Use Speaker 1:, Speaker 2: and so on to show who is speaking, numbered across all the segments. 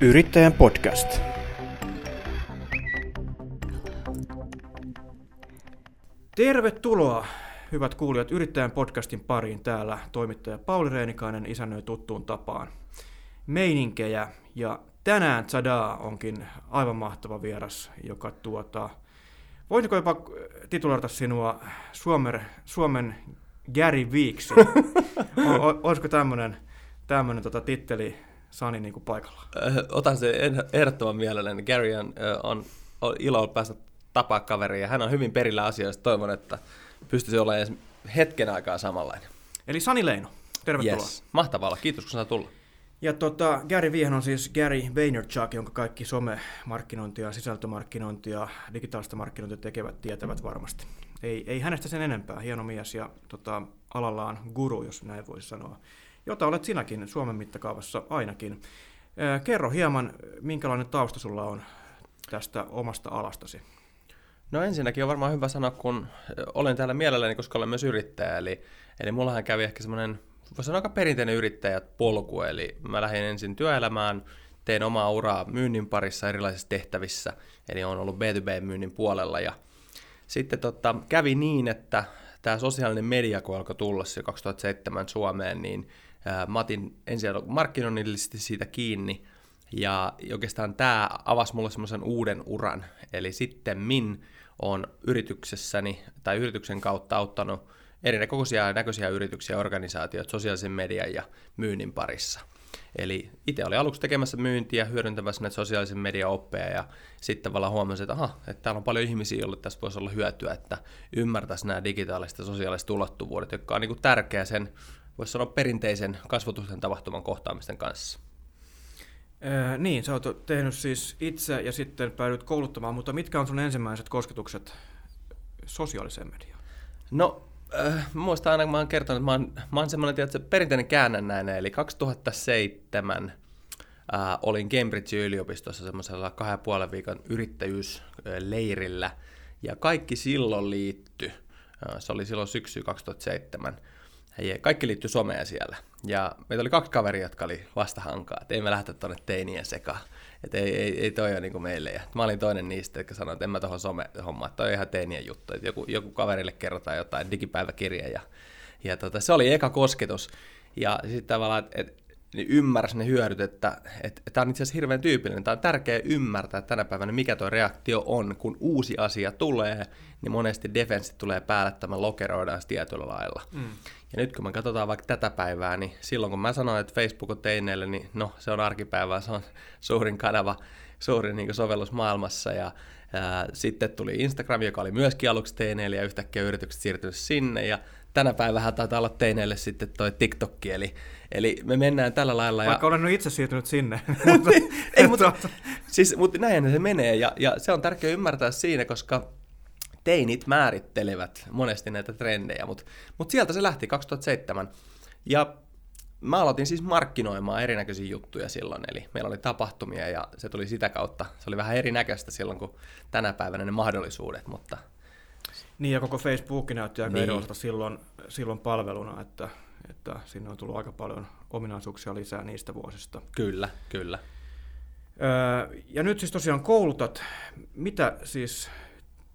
Speaker 1: Yrittäjän podcast. Tervetuloa, hyvät kuulijat, Yrittäjän podcastin pariin. Täällä toimittaja Pauli Reenikainen isännöi tuttuun tapaan meininkejä. Ja tänään Zada onkin aivan mahtava vieras, joka tuota, voisiko jopa tituloida sinua Suomen, Suomen Gary Weeks? Olisiko tämmöinen tämmöinen tota, titteli Sani niin kuin paikalla?
Speaker 2: Otan sen ehdottoman mielelläni. Gary on, on, on ilo päästä tapaa kaveria ja hän on hyvin perillä asioista. Toivon, että pystyisi olemaan edes hetken aikaa samanlainen.
Speaker 1: Eli Sani Leino, tervetuloa.
Speaker 2: Yes. Mahtavaa olla, kiitos kun saa tulla.
Speaker 1: Ja tota, Gary Viehän on siis Gary Vaynerchuk, jonka kaikki somemarkkinointia, sisältömarkkinointia, digitaalista markkinointia tekevät tietävät varmasti. Ei, ei hänestä sen enempää, hieno mies ja tota, alallaan guru, jos näin voisi sanoa jota olet sinäkin Suomen mittakaavassa ainakin. Kerro hieman, minkälainen tausta sulla on tästä omasta alastasi?
Speaker 2: No ensinnäkin on varmaan hyvä sanoa, kun olen täällä mielelläni, koska olen myös yrittäjä. Eli, eli mullahan kävi ehkä semmoinen, voisi sanoa aika perinteinen yrittäjät polku. Eli mä lähdin ensin työelämään, tein omaa uraa myynnin parissa erilaisissa tehtävissä. Eli on ollut B2B-myynnin puolella. Ja sitten tota, kävi niin, että tämä sosiaalinen media, kun alkoi tulla se 2007 Suomeen, niin mä otin ensin markkinoinnillisesti siitä kiinni, ja oikeastaan tämä avasi mulle semmoisen uuden uran. Eli sitten min on yrityksessäni tai yrityksen kautta auttanut erinäköisiä näköisiä yrityksiä ja organisaatioita sosiaalisen median ja myynnin parissa. Eli itse oli aluksi tekemässä myyntiä, hyödyntämässä näitä sosiaalisen median oppeja ja sitten tavallaan huomasin, että, aha, että täällä on paljon ihmisiä, joille tässä voisi olla hyötyä, että ymmärtäisi nämä digitaaliset ja sosiaaliset ulottuvuudet, jotka on niin tärkeä sen voisi sanoa perinteisen kasvatusten tapahtuman kohtaamisten kanssa.
Speaker 1: Äh, niin, sä oot tehnyt siis itse ja sitten päädyt kouluttamaan, mutta mitkä on sun ensimmäiset kosketukset sosiaaliseen mediaan?
Speaker 2: No, äh, muistan aina, kun mä oon kertonut, että mä oon, mä oon semmoinen tietysti, perinteinen käännännäinen, eli 2007 äh, olin Cambridge-yliopistossa semmoisella kahden ja puolen viikon yrittäjyysleirillä, ja kaikki silloin liittyi, äh, se oli silloin syksy 2007, ja kaikki liittyy someen siellä. Ja meitä oli kaksi kaveria, jotka oli vastahankaa, että ei me lähteä tuonne teinien sekaan. Että ei, ei, ei toi ole niin meille. Ja mä olin toinen niistä, jotka sanoi, että en mä tuohon some-hommaan, toi on ihan teinien juttu. Että joku, joku kaverille kerrotaan jotain digipäiväkirja. Ja, ja tota, se oli eka kosketus. Ja sitten tavallaan, että et, niin ymmärsi ne hyödyt, että, että, että tämä on itse asiassa hirveän tyypillinen. Tämä on tärkeää ymmärtää tänä päivänä, mikä tuo reaktio on, kun uusi asia tulee, niin monesti defenssit tulee päälle, että me lokeroidaan tietyllä lailla. Mm. Ja nyt kun me katsotaan vaikka tätä päivää, niin silloin kun mä sanoin, että Facebook on teineille, niin no se on arkipäivää, se on suurin kanava, suurin niin sovellus maailmassa. Ja ää, sitten tuli Instagram, joka oli myöskin aluksi teineille ja yhtäkkiä yritykset siirtynyt sinne. Ja tänä päivänä taitaa olla teineille sitten toi TikTok, eli, eli me mennään tällä lailla.
Speaker 1: Vaikka ja... olen nyt itse siirtynyt sinne.
Speaker 2: Ei, mutta, siis, mutta näin se menee, ja, ja se on tärkeää ymmärtää siinä, koska teinit määrittelevät monesti näitä trendejä, mutta mut sieltä se lähti 2007. Ja mä aloitin siis markkinoimaan erinäköisiä juttuja silloin, eli meillä oli tapahtumia ja se tuli sitä kautta. Se oli vähän erinäköistä silloin kuin tänä päivänä ne mahdollisuudet, mutta...
Speaker 1: Niin ja koko Facebook näytti aika niin. erilaiselta silloin, silloin palveluna, että, että sinne on tullut aika paljon ominaisuuksia lisää niistä vuosista.
Speaker 2: Kyllä, kyllä.
Speaker 1: Öö, ja nyt siis tosiaan koulutat, mitä siis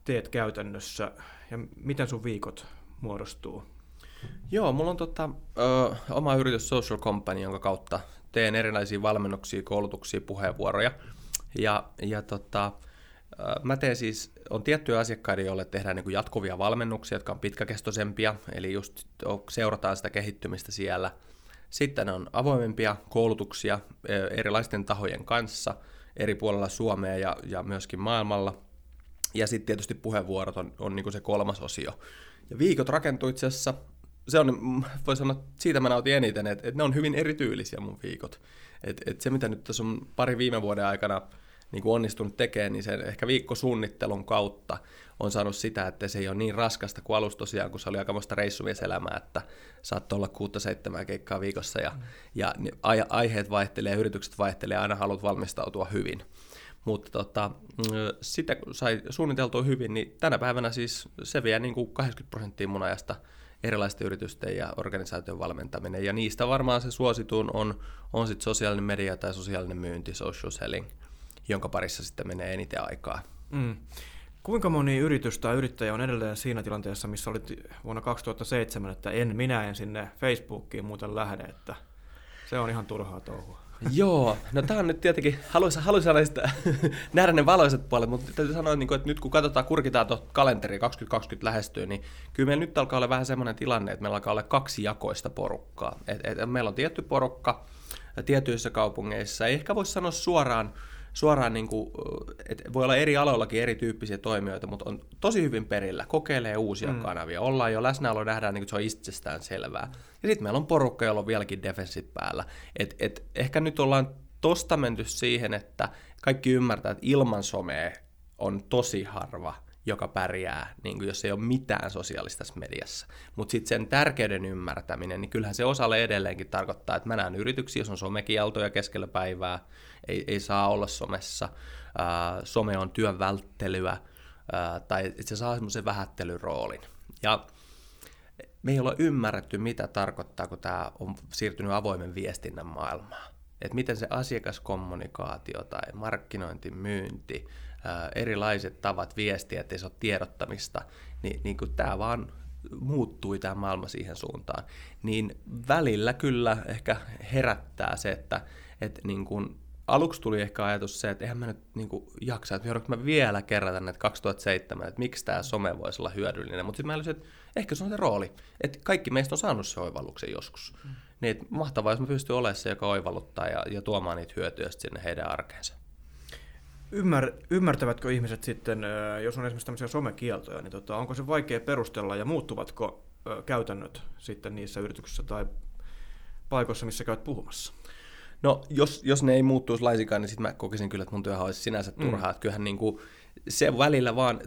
Speaker 1: teet käytännössä ja miten sun viikot muodostuu?
Speaker 2: Joo, mulla on tota, ö, oma yritys Social Company, jonka kautta teen erilaisia valmennuksia, koulutuksia, puheenvuoroja. Ja, ja tota, mä teen siis, on tiettyjä asiakkaita, joille tehdään niin kuin jatkuvia valmennuksia, jotka on pitkäkestoisempia, eli just seurataan sitä kehittymistä siellä. Sitten on avoimempia koulutuksia erilaisten tahojen kanssa eri puolella Suomea ja, ja myöskin maailmalla – ja sitten tietysti puheenvuorot on, on niin se kolmas osio. Ja viikot rakentuu itse asiassa, se on, voi sanoa, siitä mä nautin eniten, että, että ne on hyvin erityylisiä mun viikot. Et, et se, mitä nyt tässä on pari viime vuoden aikana niin kuin onnistunut tekemään, niin sen ehkä viikkosuunnittelun kautta on saanut sitä, että se ei ole niin raskasta kuin alusta tosiaan, kun se oli aikamoista reissumieselämää, että saattoi olla kuutta seitsemää keikkaa viikossa ja, mm. ja aiheet vaihtelee, yritykset vaihtelee, aina haluat valmistautua hyvin. Mutta tota, sitä kun sai suunniteltua hyvin, niin tänä päivänä siis se vie niin kuin 80 prosenttia mun ajasta erilaisten yritysten ja organisaation valmentaminen. Ja niistä varmaan se suosituun on, on sit sosiaalinen media tai sosiaalinen myynti, social selling, jonka parissa sitten menee eniten aikaa. Mm.
Speaker 1: Kuinka moni yritys tai yrittäjä on edelleen siinä tilanteessa, missä olit vuonna 2007, että en minä en sinne Facebookiin muuten lähde, että se on ihan turhaa touhua.
Speaker 2: Joo, no tämä on nyt tietenkin, haluaisin, haluaisin näistä nähdä ne valoiset puolet, mutta täytyy sanoa, niin että nyt kun katsotaan, kurkitaan tuota kalenteria 2020 lähestyy, niin kyllä meillä nyt alkaa olla vähän semmoinen tilanne, että meillä alkaa olla kaksi jakoista porukkaa. Et, et, meillä on tietty porukka tietyissä kaupungeissa, ei ehkä voisi sanoa suoraan, suoraan niin kuin, että voi olla eri aloillakin erityyppisiä toimijoita, mutta on tosi hyvin perillä, kokeilee uusia mm. kanavia, ollaan jo läsnäolo, nähdään niin kuin se on itsestään selvää. Ja sitten meillä on porukka, jolla on vieläkin defenssit päällä. Et, et ehkä nyt ollaan tosta menty siihen, että kaikki ymmärtää, että ilman somea on tosi harva – joka pärjää, niin kuin jos ei ole mitään sosiaalista mediassa. Mutta sitten sen tärkeyden ymmärtäminen, niin kyllähän se osalle edelleenkin tarkoittaa, että mä näen yrityksiä, jos on somekieltoja keskellä päivää, ei, ei saa olla somessa, ää, some on työn välttelyä, ää, tai että se saa semmoisen vähättelyroolin. Ja me ei ole ymmärretty, mitä tarkoittaa, kun tämä on siirtynyt avoimen viestinnän maailmaan. Että miten se asiakaskommunikaatio tai markkinointi, myynti, erilaiset tavat viestiä, ettei se ole tiedottamista, niin, niin kuin tämä vaan muuttui tämä maailma siihen suuntaan, niin välillä kyllä ehkä herättää se, että, että niin kuin aluksi tuli ehkä ajatus se, että eihän mä nyt niin kuin jaksa, että joudunko mä vielä kerrata näitä 2007, että miksi tämä some voisi olla hyödyllinen, mutta sitten mä olisin, että ehkä se on se rooli, että kaikki meistä on saanut se oivalluksen joskus. Mm. Niin, että mahtavaa, jos mä pystyn olemaan se, joka oivalluttaa ja, ja tuomaan niitä hyötyjä sinne heidän arkeensa.
Speaker 1: Ymmär, ymmärtävätkö ihmiset sitten, jos on esimerkiksi tämmöisiä somekieltoja, niin tota, onko se vaikea perustella ja muuttuvatko käytännöt sitten niissä yrityksissä tai paikoissa, missä käyt puhumassa?
Speaker 2: No, jos, jos ne ei muuttuisi laisinkaan, niin sitten mä kokisin kyllä, että mun työhän olisi sinänsä mm. turhaa. Mm. Että kyllähän niin kuin se välillä vaan,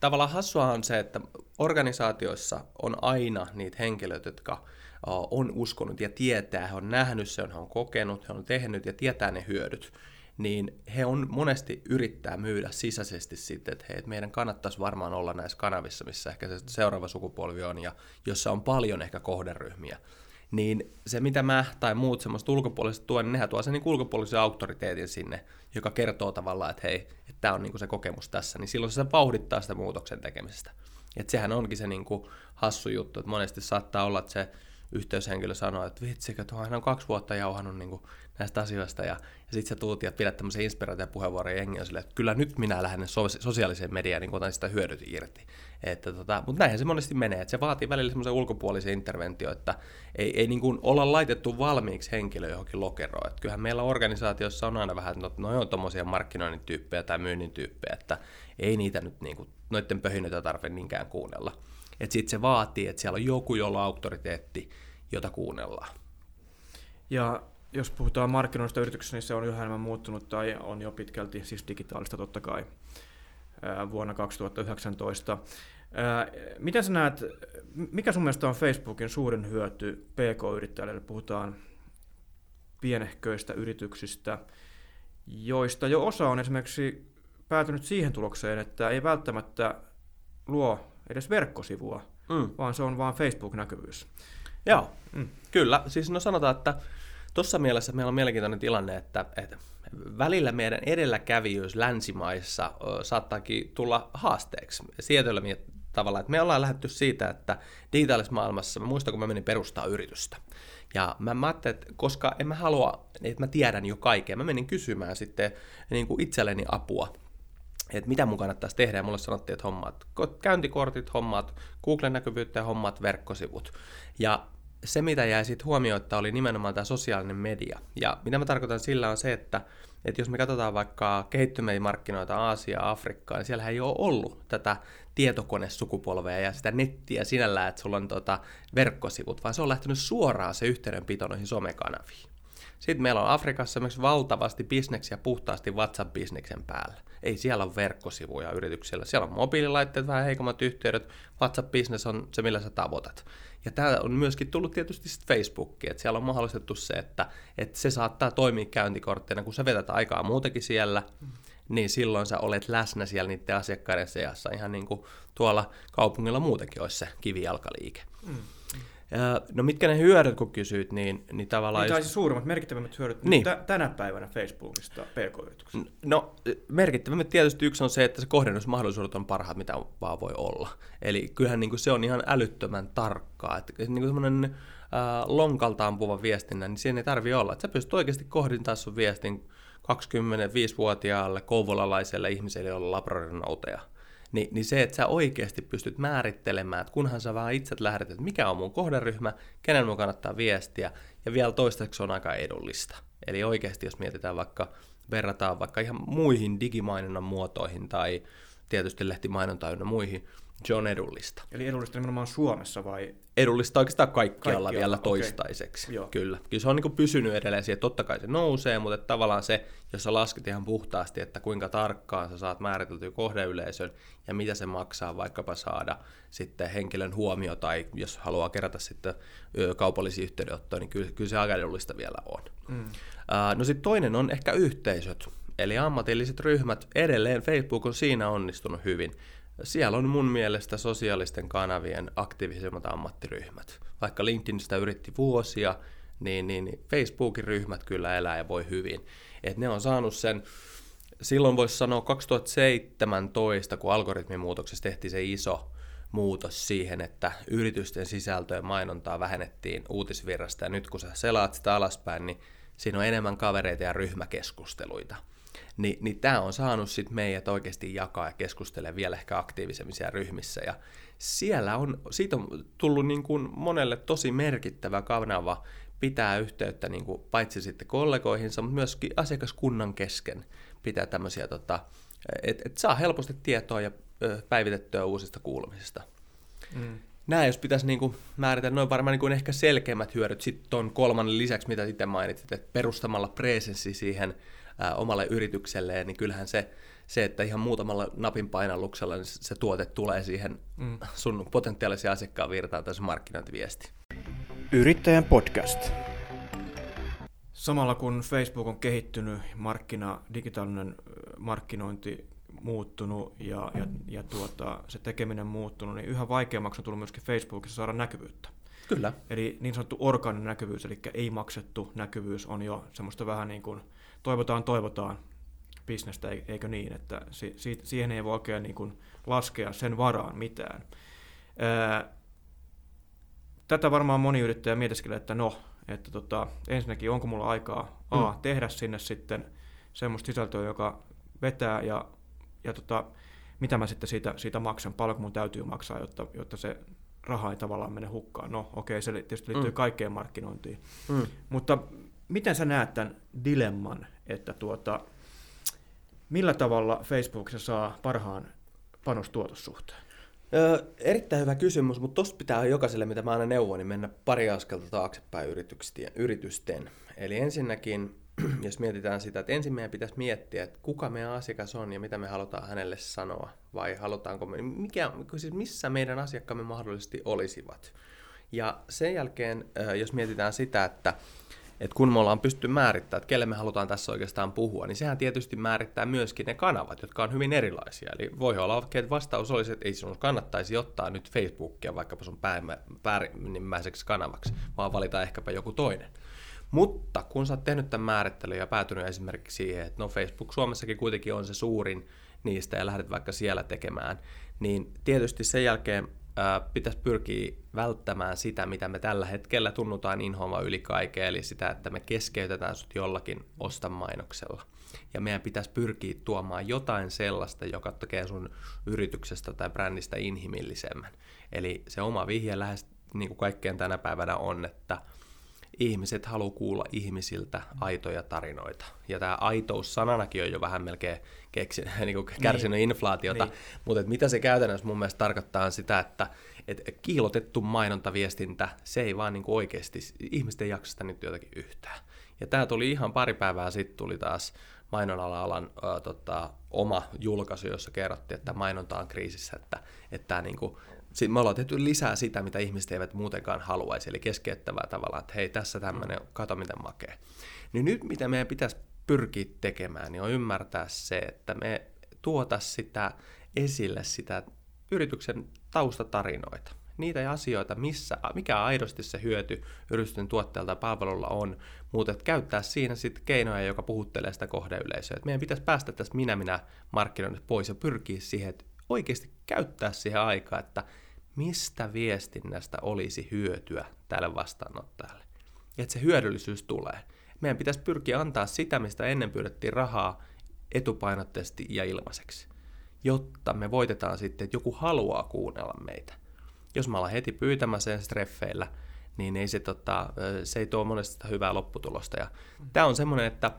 Speaker 2: tavallaan hassua on se, että organisaatioissa on aina niitä henkilöitä, jotka on uskonut ja tietää, he on nähnyt sen, he on kokenut, he on tehnyt ja tietää ne hyödyt niin he on monesti yrittää myydä sisäisesti sitten, että hei, että meidän kannattaisi varmaan olla näissä kanavissa, missä ehkä se seuraava sukupolvi on ja jossa on paljon ehkä kohderyhmiä. Niin se, mitä mä tai muut semmoiset ulkopuoliset tuen, niin nehän tuo sen niin ulkopuolisen auktoriteetin sinne, joka kertoo tavallaan, että hei, että tämä on niin se kokemus tässä, niin silloin se vauhdittaa sitä muutoksen tekemisestä. Et sehän onkin se niin hassu juttu, että monesti saattaa olla, että se yhteyshenkilö sanoo, että vitsikö, tuohan on kaksi vuotta jauhannut niin kuin näistä asioista, ja, ja sitten sä tuut ja pidät tämmöisen inspiraatiopuheenvuoron jengi on silleen, että kyllä nyt minä lähden so- sosiaaliseen mediaan, niin otan sitä hyödyt irti. Että tota, mutta näinhän se monesti menee, että se vaatii välillä semmoisen ulkopuolisen interventio, että ei, ei niin kuin olla laitettu valmiiksi henkilö johonkin lokeroon. Että kyllähän meillä organisaatiossa on aina vähän, että no, no on tommosia markkinoinnin tyyppejä tai myynnin tyyppejä, että ei niitä nyt niin kuin, noiden pöhinöitä tarvitse niinkään kuunnella. Että sitten se vaatii, että siellä on joku, jolla on auktoriteetti, jota kuunnellaan.
Speaker 1: Ja jos puhutaan markkinoista yrityksessä, niin se on yhä enemmän muuttunut tai on jo pitkälti siis digitaalista totta kai vuonna 2019. Miten sä näet, mikä sun mielestä on Facebookin suurin hyöty PK-yrittäjille? Puhutaan pienehköistä yrityksistä, joista jo osa on esimerkiksi päätynyt siihen tulokseen, että ei välttämättä luo edes verkkosivua, mm. vaan se on vain Facebook-näkyvyys.
Speaker 2: Joo, mm. kyllä. Siis no sanotaan, että Tuossa mielessä meillä on mielenkiintoinen tilanne, että, että välillä meidän edelläkävijyys länsimaissa saattaakin tulla haasteeksi. Sietoilla tavalla, että me ollaan lähdetty siitä, että digitaalisessa maailmassa, mä muistan kun mä menin perustaa yritystä, ja mä, mä ajattelin, että koska en mä halua, että mä tiedän jo kaiken, mä menin kysymään sitten niin kuin itselleni apua, että mitä mun kannattaisi tehdä, ja mulle sanottiin, että hommaat käyntikortit, hommaat Google-näkyvyyttä ja hommaat verkkosivut. Ja se, mitä jäi sitten huomioitta, oli nimenomaan tämä sosiaalinen media. Ja mitä mä tarkoitan sillä on se, että, että jos me katsotaan vaikka kehittyneitä markkinoita Aasiaa, Afrikkaa, niin siellä ei ole ollut tätä tietokonesukupolvea ja sitä nettiä sinällään, että sulla on tota verkkosivut, vaan se on lähtenyt suoraan se yhteydenpito noihin somekanaviin. Sitten meillä on Afrikassa myös valtavasti bisneksiä puhtaasti WhatsApp-bisneksen päällä. Ei siellä ole verkkosivuja yrityksillä. Siellä on mobiililaitteet, vähän heikommat yhteydet. WhatsApp-business on se, millä sä tavoitat. Ja tämä on myöskin tullut tietysti Facebookiin, että siellä on mahdollistettu se, että, että se saattaa toimia käyntikorttina, kun sä vetät aikaa muutenkin siellä, niin silloin sä olet läsnä siellä niiden asiakkaiden seassa, ihan niin kuin tuolla kaupungilla muutenkin olisi se kivijalkaliike. Mm. No mitkä ne hyödyt, kun kysyit, niin, niin tavallaan...
Speaker 1: Niin, just... siis suurimmat, merkittävimmät hyödyt niin. t- tänä päivänä Facebookista pk
Speaker 2: No merkittävimmät tietysti yksi on se, että se kohdennusmahdollisuudet on parhaat, mitä vaan voi olla. Eli kyllähän niin kuin se on ihan älyttömän tarkkaa. Että niin kuin semmoinen äh, lonkalta ampuva viestinnä, niin siihen ei tarvi olla. Että sä pystyt oikeasti kohdintaa sun viestin 25-vuotiaalle kouvolalaiselle ihmiselle, jolla on labrarinouteja niin, niin se, että sä oikeasti pystyt määrittelemään, että kunhan sä vaan itse lähdet, että mikä on mun kohderyhmä, kenen mun kannattaa viestiä, ja vielä toistaiseksi on aika edullista. Eli oikeasti, jos mietitään vaikka, verrataan vaikka ihan muihin digimainonnan muotoihin tai tietysti lehtimainontaan ynnä muihin, se on edullista.
Speaker 1: Eli edullista nimenomaan Suomessa vai?
Speaker 2: Edullista oikeastaan kaikkialla, kaikkialla vielä okay. toistaiseksi.
Speaker 1: Joo.
Speaker 2: Kyllä. Kyllä se on niin pysynyt edelleen siihen, totta kai se nousee, mutta tavallaan se, jos sä lasket ihan puhtaasti, että kuinka tarkkaan sä saat määriteltyä kohdeyleisön ja mitä se maksaa vaikkapa saada sitten henkilön huomio tai jos haluaa kerätä sitten kaupallisia yhteydenottoja, niin kyllä, kyllä se aika edullista vielä on. Mm. No sitten toinen on ehkä yhteisöt. Eli ammatilliset ryhmät, edelleen Facebook on siinä onnistunut hyvin siellä on mun mielestä sosiaalisten kanavien aktiivisimmat ammattiryhmät. Vaikka LinkedIn sitä yritti vuosia, niin, niin Facebookin ryhmät kyllä elää ja voi hyvin. Et ne on saanut sen, silloin voisi sanoa 2017, kun algoritmimuutoksessa tehtiin se iso muutos siihen, että yritysten sisältöjen mainontaa vähennettiin uutisvirrasta, ja nyt kun sä selaat sitä alaspäin, niin siinä on enemmän kavereita ja ryhmäkeskusteluita niin, niin tämä on saanut sit meidät oikeasti jakaa ja keskustella vielä ehkä aktiivisemmin siellä ryhmissä. Ja siellä on, siitä on tullut niin kuin monelle tosi merkittävä kanava pitää yhteyttä niin kuin paitsi sitten kollegoihinsa, mutta myöskin asiakaskunnan kesken pitää tämmöisiä, tota, että et saa helposti tietoa ja päivitettyä uusista kuulumisista. Mm. Nämä, jos pitäisi niin kuin määritellä, noin varmaan niin kuin ehkä selkeimmät hyödyt sitten tuon kolmannen lisäksi, mitä itse mainitsit, että perustamalla presenssi siihen ää, omalle yritykselleen, niin kyllähän se, se, että ihan muutamalla napin painalluksella niin se tuote tulee siihen mm. sun potentiaalisen asiakkaan virtaan tai se markkinointiviesti.
Speaker 1: Yrittäjän podcast. Samalla kun Facebook on kehittynyt, markkina, digitaalinen markkinointi muuttunut ja, ja, ja tuota, se tekeminen muuttunut, niin yhä vaikeammaksi on tullut myöskin Facebookissa saada näkyvyyttä.
Speaker 2: Kyllä.
Speaker 1: Eli niin sanottu orgaaninen näkyvyys, eli ei maksettu näkyvyys on jo semmoista vähän niin kuin toivotaan, toivotaan bisnestä, eikö niin, että si- si- siihen ei voi oikein niin kuin laskea sen varaan mitään. Ää, tätä varmaan moni yrittäjä mietiskelee, että no, että tota, ensinnäkin onko mulla aikaa A, mm. tehdä sinne sitten semmoista sisältöä, joka vetää ja, ja tota, mitä mä sitten siitä, siitä maksan, paljonko mun täytyy maksaa, jotta, jotta se raha ei tavallaan mene hukkaan. No okei, okay, se tietysti liittyy mm. kaikkeen markkinointiin. Mm. Mutta miten sä näet tämän dilemman, että tuota, millä tavalla Facebook saa parhaan panostuotossuhteen?
Speaker 2: Öö, erittäin hyvä kysymys, mutta tuosta pitää jokaiselle, mitä mä aina neuvon, niin mennä pari askelta taaksepäin yritysten. Eli ensinnäkin, jos mietitään sitä, että ensin meidän pitäisi miettiä, että kuka meidän asiakas on ja mitä me halutaan hänelle sanoa, vai halutaanko me, mikä, siis missä meidän asiakkaamme mahdollisesti olisivat. Ja sen jälkeen, jos mietitään sitä, että että kun me ollaan pysty määrittämään, että kelle me halutaan tässä oikeastaan puhua, niin sehän tietysti määrittää myöskin ne kanavat, jotka on hyvin erilaisia. Eli voi olla, että vastaus olisi, että ei sinun kannattaisi ottaa nyt Facebookia vaikkapa sun päällimmäiseksi kanavaksi, vaan valita ehkäpä joku toinen. Mutta kun sä oot tehnyt tämän määrittelyn ja päätynyt esimerkiksi siihen, että no Facebook Suomessakin kuitenkin on se suurin niistä ja lähdet vaikka siellä tekemään, niin tietysti sen jälkeen pitäisi pyrkiä välttämään sitä, mitä me tällä hetkellä tunnutaan inhoamaan yli kaiken, eli sitä, että me keskeytetään sut jollakin ostamainoksella. Ja meidän pitäisi pyrkiä tuomaan jotain sellaista, joka tekee sun yrityksestä tai brändistä inhimillisemmän. Eli se oma vihje lähes niin kuin kaikkeen tänä päivänä on, että ihmiset haluaa kuulla ihmisiltä aitoja tarinoita. Ja tämä aitous sananakin on jo vähän melkein keksin, niin kuin kärsinyt niin. inflaatiota, niin. mutta mitä se käytännössä mun mielestä tarkoittaa on sitä, että et kiilotettu mainontaviestintä, se ei vaan niin kuin oikeasti, ihmisten jaksasta nyt jotakin yhtään. Ja tämä tuli ihan pari päivää sitten, tuli taas mainonala-alan ö, tota, oma julkaisu, jossa kerrottiin, että mainonta on kriisissä, että, että niin kuin, me ollaan tehty lisää sitä, mitä ihmiset eivät muutenkaan haluaisi, eli keskeyttävää tavalla, että hei, tässä tämmöinen, kato miten makee. Niin nyt mitä meidän pitäisi pyrkiä tekemään, niin on ymmärtää se, että me tuota sitä esille sitä yrityksen taustatarinoita. Niitä asioita, missä, mikä aidosti se hyöty yritysten tuotteelta palvelulla on, mutta käyttää siinä sitten keinoja, joka puhuttelee sitä kohdeyleisöä. Et meidän pitäisi päästä tästä minä-minä markkinoinnista pois ja pyrkiä siihen, että oikeasti käyttää siihen aikaa, että mistä viestinnästä olisi hyötyä tälle vastaanottajalle. Ja että se hyödyllisyys tulee. Meidän pitäisi pyrkiä antaa sitä, mistä ennen pyydettiin rahaa, etupainotteisesti ja ilmaiseksi, jotta me voitetaan sitten, että joku haluaa kuunnella meitä. Jos mä alan heti pyytämään sen streffeillä, niin ei se, tota, se ei tuo monesti sitä hyvää lopputulosta. Ja mm. Tämä on semmoinen, että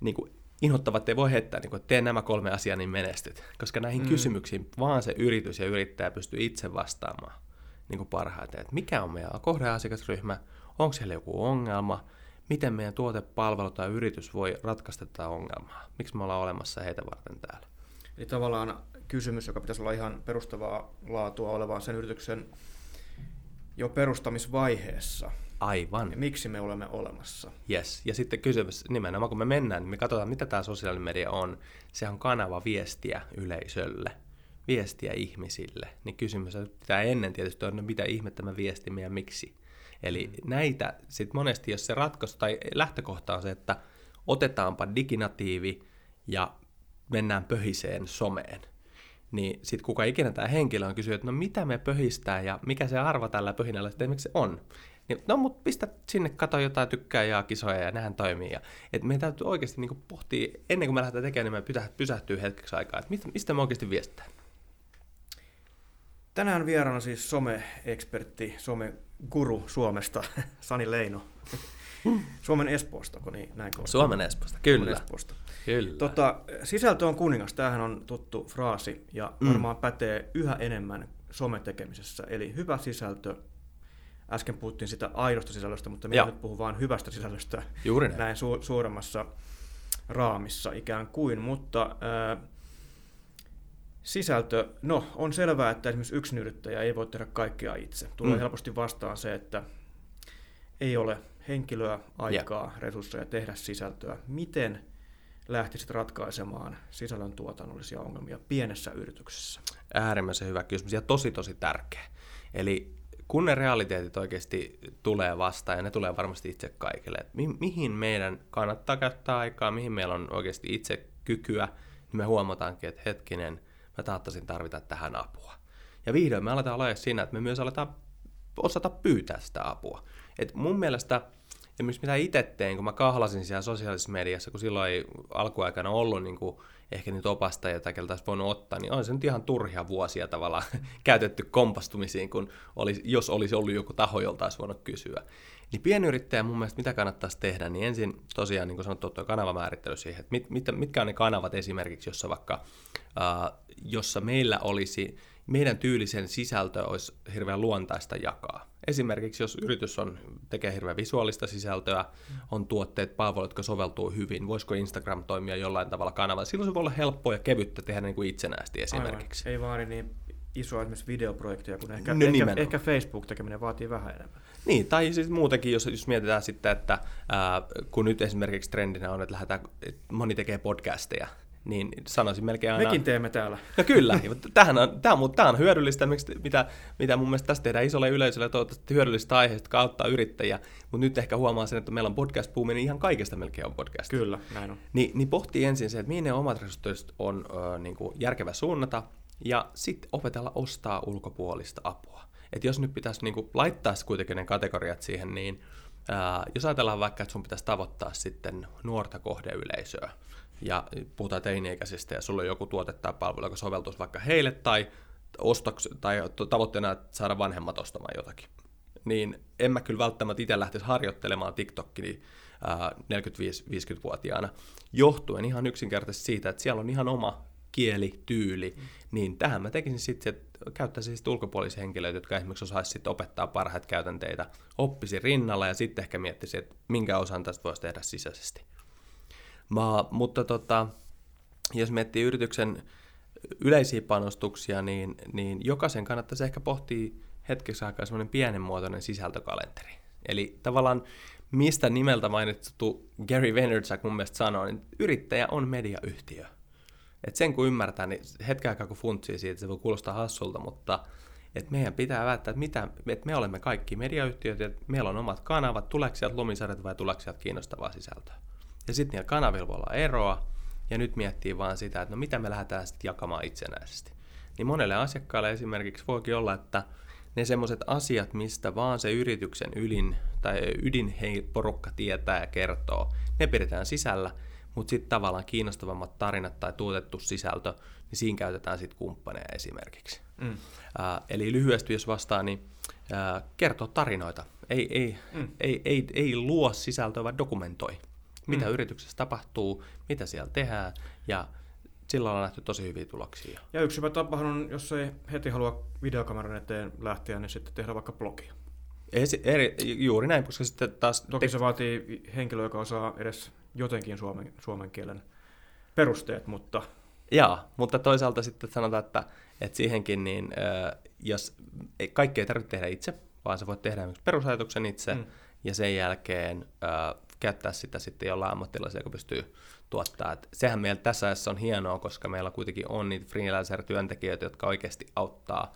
Speaker 2: niin kuin, inhottavat ei voi heittää, niin kuin, että tee nämä kolme asiaa, niin menestyt. Koska näihin mm. kysymyksiin vaan se yritys ja yrittäjä pystyy itse vastaamaan niin kuin parhaiten. Että mikä on meidän kohdeasiakasryhmä, onko siellä joku ongelma, miten meidän tuote, palvelu tai yritys voi ratkaista tätä ongelmaa. Miksi me ollaan olemassa heitä varten täällä.
Speaker 1: Eli tavallaan kysymys, joka pitäisi olla ihan perustavaa laatua olevaa sen yrityksen jo perustamisvaiheessa.
Speaker 2: Aivan.
Speaker 1: Ja miksi me olemme olemassa.
Speaker 2: Yes. Ja sitten kysymys nimenomaan, kun me mennään, niin me katsotaan, mitä tämä sosiaalinen media on. Se on kanava viestiä yleisölle, viestiä ihmisille. Niin kysymys pitää ennen tietysti on, no mitä ihmettä me viestimme ja miksi. Eli näitä sitten monesti, jos se ratkaisu tai lähtökohta on se, että otetaanpa diginatiivi ja mennään pöhiseen someen, niin sitten kuka ikinä tämä henkilö on kysynyt, että no mitä me pöhistää ja mikä se arvo tällä pöhinällä sitten se on. Niin, no mut pistä sinne, kato jotain tykkää ja kisoja ja nehän toimii. Ja, et meidän täytyy oikeasti niin pohtia, ennen kuin me lähdetään tekemään, niin me pysähtyy hetkeksi aikaa, että mistä me oikeasti viestitään.
Speaker 1: Tänään vieraana siis some-ekspertti, some-guru Suomesta, Sani Leino. Suomen Espoosta, kun niin, näin
Speaker 2: Suomen Espoosta, kyllä. Suomen
Speaker 1: Espoosta.
Speaker 2: kyllä.
Speaker 1: Tota, sisältö on kuningas, tämähän on tuttu fraasi ja mm. varmaan pätee yhä enemmän sometekemisessä. Eli hyvä sisältö, äsken puhuttiin sitä aidosta sisällöstä, mutta minä nyt puhun vain hyvästä sisällöstä
Speaker 2: Juuri näin,
Speaker 1: näin su- suuremmassa raamissa ikään kuin, mutta äh, Sisältö, no on selvää, että esimerkiksi yksin yrittäjä ei voi tehdä kaikkea itse. Tulee mm. helposti vastaan se, että ei ole henkilöä, aikaa, yeah. resursseja tehdä sisältöä. Miten lähtisit ratkaisemaan sisällön tuotannollisia ongelmia pienessä yrityksessä?
Speaker 2: Äärimmäisen hyvä kysymys ja tosi tosi tärkeä. Eli kun ne realiteetit oikeasti tulee vastaan, ja ne tulee varmasti itse kaikille, että mi- mihin meidän kannattaa käyttää aikaa, mihin meillä on oikeasti itse kykyä, niin me huomataankin, että hetkinen, mä taattaisin tarvita tähän apua. Ja vihdoin me aletaan olla siinä, että me myös aletaan osata pyytää sitä apua. Et mun mielestä esimerkiksi mitä itse tein, kun mä kahlasin siellä sosiaalisessa mediassa, kun silloin ei alkuaikana ollut niin kuin ehkä niitä opastajia tai keltä olisi voinut ottaa, niin on se nyt ihan turhia vuosia tavallaan käytetty kompastumisiin, kun olisi, jos olisi ollut joku taho, jolta olisi voinut kysyä. Niin pienyrittäjä mun mielestä mitä kannattaisi tehdä, niin ensin tosiaan niin kuin sanottu tuo kanavamäärittely siihen, että mit, mit, mitkä on ne kanavat esimerkiksi, jossa vaikka, äh, jossa meillä olisi, meidän tyylisen sisältö olisi hirveän luontaista jakaa. Esimerkiksi jos yritys on, tekee hirveän visuaalista sisältöä, on tuotteet, palvelut, jotka soveltuu hyvin, voisiko Instagram toimia jollain tavalla kanavalla? Silloin se voi olla helppoa ja kevyttä tehdä niin kuin itsenäisesti esimerkiksi.
Speaker 1: Aivan. Ei vaadi niin isoa esimerkiksi videoprojekteja, kun ehkä, no, ehkä, ehkä Facebook-tekeminen vaatii vähän enemmän.
Speaker 2: Niin, tai siis muutenkin, jos, jos mietitään sitten, että ää, kun nyt esimerkiksi trendinä on, että lähdetään, että moni tekee podcasteja, niin sanoisin melkein aina...
Speaker 1: Mekin teemme täällä.
Speaker 2: No kyllä, tämähän on, tämä, on, tämä on hyödyllistä, mitä, mitä mun mielestä tässä tehdään isolle yleisölle, toivottavasti hyödyllistä aiheesta, jotka auttaa yrittäjiä, mutta nyt ehkä huomaa sen, että meillä on podcast niin ihan kaikesta melkein on podcast.
Speaker 1: Kyllä, näin on.
Speaker 2: Ni, niin pohtii ensin se, että mihin ne omat resurssit on ö, niin kuin järkevä suunnata, ja sitten opetella ostaa ulkopuolista apua. Et jos nyt pitäisi niin kuin, laittaa kuitenkin ne kategoriat siihen, niin ää, jos ajatellaan vaikka, että sun pitäisi tavoittaa sitten nuorta kohdeyleisöä, ja puhutaan teini-ikäisistä, ja sulla on joku tuote tai palvelu, joka soveltuisi vaikka heille, tai, ostoks, tai tavoitteena saada vanhemmat ostamaan jotakin, niin en mä kyllä välttämättä itse lähtisi harjoittelemaan TikTokia 45-50-vuotiaana, johtuen ihan yksinkertaisesti siitä, että siellä on ihan oma kieli, tyyli, mm. niin tähän mä tekisin sitten, että käyttäisin sitten ulkopuolisia henkilöitä, jotka esimerkiksi osaisi sitten opettaa parhaita käytänteitä, oppisi rinnalla ja sitten ehkä miettisi, että minkä osan tästä voisi tehdä sisäisesti. Ma, mutta tota, jos miettii yrityksen yleisiä panostuksia, niin, niin jokaisen kannattaisi ehkä pohtia hetkeksi aikaa semmoinen pienenmuotoinen sisältökalenteri. Eli tavallaan mistä nimeltä mainittu Gary Vaynerchuk mun mielestä sanoo, niin yrittäjä on mediayhtiö. Et sen kun ymmärtää, niin hetken aikaa kun funtsii siitä, se voi kuulostaa hassulta, mutta et meidän pitää välttää, että, mitä, että me olemme kaikki mediayhtiöt ja meillä on omat kanavat, tuleeko sieltä lumisarjat vai tuleeko sieltä kiinnostavaa sisältöä. Ja sitten niillä kanavilla voi olla eroa, ja nyt miettii vaan sitä, että no mitä me lähdetään sitten jakamaan itsenäisesti. Niin monelle asiakkaalle esimerkiksi voikin olla, että ne semmoiset asiat, mistä vaan se yrityksen ylin tai ydinporukka tietää ja kertoo, ne pidetään sisällä, mutta sitten tavallaan kiinnostavammat tarinat tai tuotettu sisältö, niin siinä käytetään sitten kumppaneja esimerkiksi. Mm. Äh, eli lyhyesti jos vastaa, niin äh, kertoo tarinoita. Ei, ei, mm. ei, ei, ei luo sisältöä, vaan dokumentoi. Mitä mm. yrityksessä tapahtuu, mitä siellä tehdään, ja sillä on nähty tosi hyviä tuloksia.
Speaker 1: Ja yksi hyvä tapahan on, jos ei heti halua videokameran eteen lähteä, niin sitten tehdä vaikka blogia.
Speaker 2: Esi- eri, juuri näin, koska sitten taas...
Speaker 1: Toki se vaatii henkilö, joka osaa edes jotenkin suomen, suomen kielen perusteet, mutta...
Speaker 2: Joo, mutta toisaalta sitten sanotaan, että, että siihenkin, niin jos kaikkea ei tarvitse tehdä itse, vaan sä voit tehdä perusajatuksen itse, mm. ja sen jälkeen käyttää sitä sitten jollain ammattilaisella, joka pystyy tuottaa. Et sehän meillä tässä ajassa on hienoa, koska meillä kuitenkin on niitä freelancer-työntekijöitä, jotka oikeasti auttaa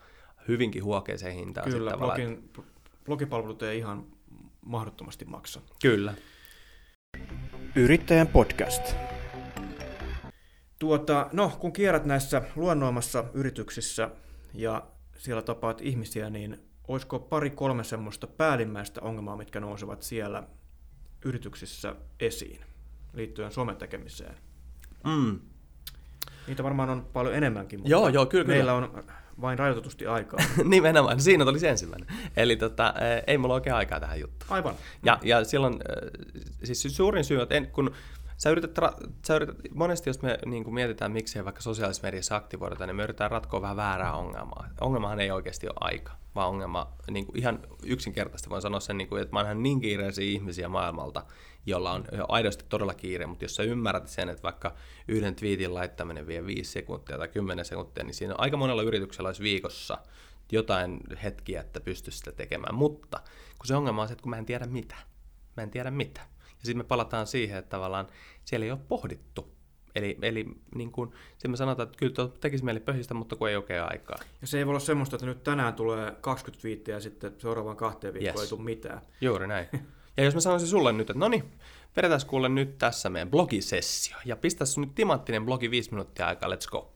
Speaker 2: hyvinkin huokeeseen hintaan.
Speaker 1: Kyllä, blogin, blogipalvelut ei ihan mahdottomasti maksa.
Speaker 2: Kyllä.
Speaker 1: Yrittäjän podcast. Tuota, no, kun kierrät näissä luonnoimassa yrityksissä ja siellä tapaat ihmisiä, niin olisiko pari kolme semmoista päällimmäistä ongelmaa, mitkä nousevat siellä yrityksissä esiin liittyen somen tekemiseen?
Speaker 2: Mm.
Speaker 1: Niitä varmaan on paljon enemmänkin, mutta
Speaker 2: joo, joo, kyllä,
Speaker 1: meillä
Speaker 2: kyllä.
Speaker 1: on vain rajoitetusti aikaa.
Speaker 2: Nimenomaan, siinä tuli se ensimmäinen. Eli tota, ei mulla oikein aikaa tähän juttuun.
Speaker 1: Aivan.
Speaker 2: Ja, ja silloin, siis suurin syy, että en, kun sä yrität, ra- sä yrität, monesti jos me niin kuin mietitään, miksi vaikka sosiaalisessa mediassa aktivoidaan, niin me yritetään ratkoa vähän väärää ongelmaa. Ongelmahan ei oikeasti ole aika, vaan ongelma niin kuin ihan yksinkertaisesti voin sanoa sen, niin kuin, että mä oon niin kiireisiä ihmisiä maailmalta, jolla on aidosti todella kiire, mutta jos sä ymmärrät sen, että vaikka yhden tweetin laittaminen vie 5 sekuntia tai 10 sekuntia, niin siinä aika monella yrityksellä olisi viikossa jotain hetkiä, että pystyisi sitä tekemään. Mutta kun se ongelma on se, että kun mä en tiedä mitä. Mä en tiedä mitä. Ja sitten me palataan siihen, että tavallaan siellä ei ole pohdittu. Eli, eli niin kuin, sitten me sanotaan, että kyllä tekisi mieli pöhistä, mutta kun ei oikein aikaa.
Speaker 1: Ja se ei voi olla semmoista, että nyt tänään tulee 20 viittiä ja sitten seuraavaan kahteen viikkoon yes. ei tule mitään.
Speaker 2: Juuri näin. Ja jos mä sanoisin sulle nyt, että no niin, vedetään kuule nyt tässä meidän blogisessio ja pistä nyt timanttinen blogi viisi minuuttia aikaa, let's go.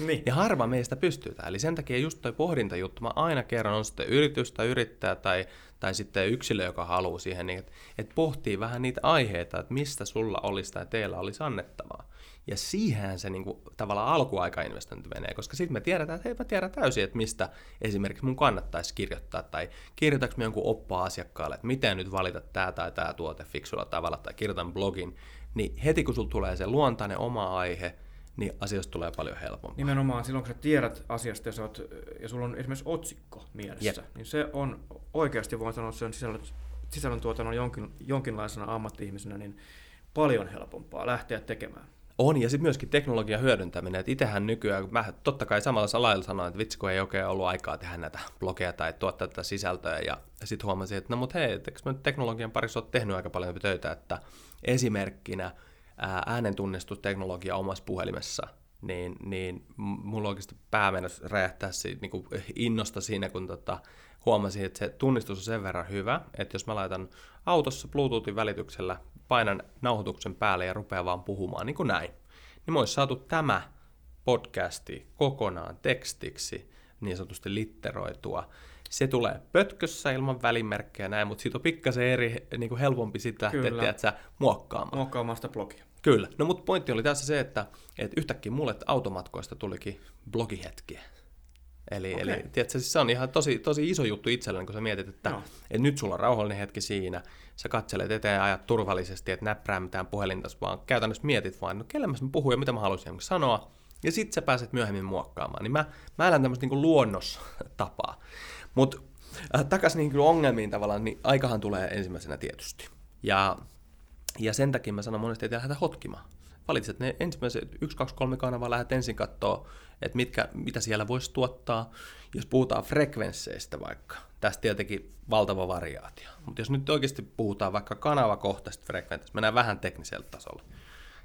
Speaker 1: Niin.
Speaker 2: Ja harva meistä pystyy tähän. Eli sen takia just toi pohdintajuttu, mä aina kerron, on sitten yritys tai yrittäjä tai, tai sitten yksilö, joka haluaa siihen, niin että, että pohtii vähän niitä aiheita, että mistä sulla olisi tai teillä olisi annettavaa. Ja siihen se niin kuin, tavallaan alkuaikainvestointi menee, koska sitten me tiedetään, että hei mä tiedän täysin, että mistä esimerkiksi mun kannattaisi kirjoittaa, tai kirjoitaks me jonkun oppaa asiakkaalle, että miten nyt valita tämä tai tämä tuote fiksulla tavalla, tai kirjoitan blogin, niin heti kun sulla tulee se luontainen oma aihe, niin asioista tulee paljon helpompaa.
Speaker 1: Nimenomaan silloin, kun sä tiedät asiasta ja, sä oot, ja sulla on esimerkiksi otsikko mielessä, Jep. niin se on oikeasti, voin sanoa sen sisällön, sisällön tuotannon jonkin, jonkinlaisena ammatti-ihmisenä, niin paljon helpompaa lähteä tekemään.
Speaker 2: On, ja sitten myöskin teknologian hyödyntäminen. Että itsehän nykyään, mä totta kai samalla lailla sanoin, että vitsi kun ei oikein ollut aikaa tehdä näitä blogeja tai tuottaa tätä sisältöä, ja sitten huomasin, että no mut hei, eikö mä teknologian parissa ole tehnyt aika paljon töitä, että esimerkkinä äänentunnistusteknologia omassa puhelimessa, niin, niin mulla oikeasti pää räjähtää siitä, niin kuin innosta siinä, kun tota, huomasin, että se tunnistus on sen verran hyvä, että jos mä laitan autossa Bluetoothin välityksellä, painan nauhoituksen päälle ja rupeaa vaan puhumaan niin kuin näin, niin me olisi saatu tämä podcasti kokonaan tekstiksi, niin sanotusti litteroitua. Se tulee pötkössä ilman välimerkkejä näin, mutta siitä on pikkasen eri, niin kuin helpompi sitä että sä muokkaamaan.
Speaker 1: Muokkaamaan sitä blogia.
Speaker 2: Kyllä. No mutta pointti oli tässä se, että, että yhtäkkiä mulle automatkoista tulikin blogihetkiä. Eli, okay. eli tiedätkö, siis se on ihan tosi, tosi iso juttu itselleni, kun sä mietit, että, no. että nyt sulla on rauhallinen hetki siinä, sä katselet eteen ajat turvallisesti, että näppää mitään puhelinta, vaan käytännössä mietit vaan, no kelle mä puhun ja mitä mä haluaisin sanoa, ja sitten sä pääset myöhemmin muokkaamaan. Niin mä, mä elän tämmöistä niin luonnostapaa. Mutta äh, takaisin niin ongelmiin tavallaan, niin aikahan tulee ensimmäisenä tietysti. Ja Ja sen takia mä sanon monesti, että lähdetä hotkimaan. Valitset ne ensimmäiset 1, 2, 3 kanavaa, lähdet ensin katsoa, että mitkä, mitä siellä voisi tuottaa. Jos puhutaan frekvensseistä vaikka, tästä tietenkin valtava variaatio. Mutta jos nyt oikeasti puhutaan vaikka kanavakohtaisesta frekvensseistä, mennään vähän teknisellä tasolla.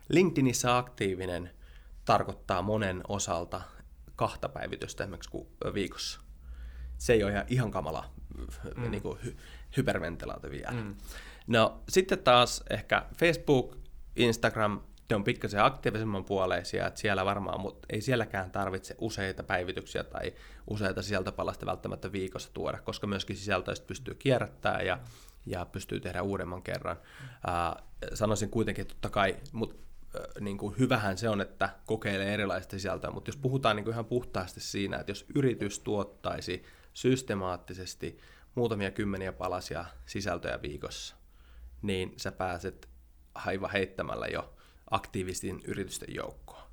Speaker 2: LinkedInissä aktiivinen tarkoittaa monen osalta kahta päivitystä esimerkiksi viikossa. Se ei ole ihan, ihan kamala mm. niin kuin hy, hyperventilaatio vielä. Mm. No sitten taas ehkä Facebook, Instagram, ne on pikkasen aktiivisemman puoleisia, että siellä varmaan, mutta ei sielläkään tarvitse useita päivityksiä tai useita sisältöpalasta välttämättä viikossa tuoda, koska myöskin sisältöistä pystyy kierrättämään ja, ja pystyy tehdä uudemman kerran. Uh, sanoisin kuitenkin, että totta kai, mutta niin kuin hyvähän se on, että kokeilee erilaista sisältöä, mutta jos puhutaan niin kuin ihan puhtaasti siinä, että jos yritys tuottaisi systemaattisesti muutamia kymmeniä palasia sisältöjä viikossa, niin sä pääset aivan heittämällä jo aktiivistin yritysten joukkoon.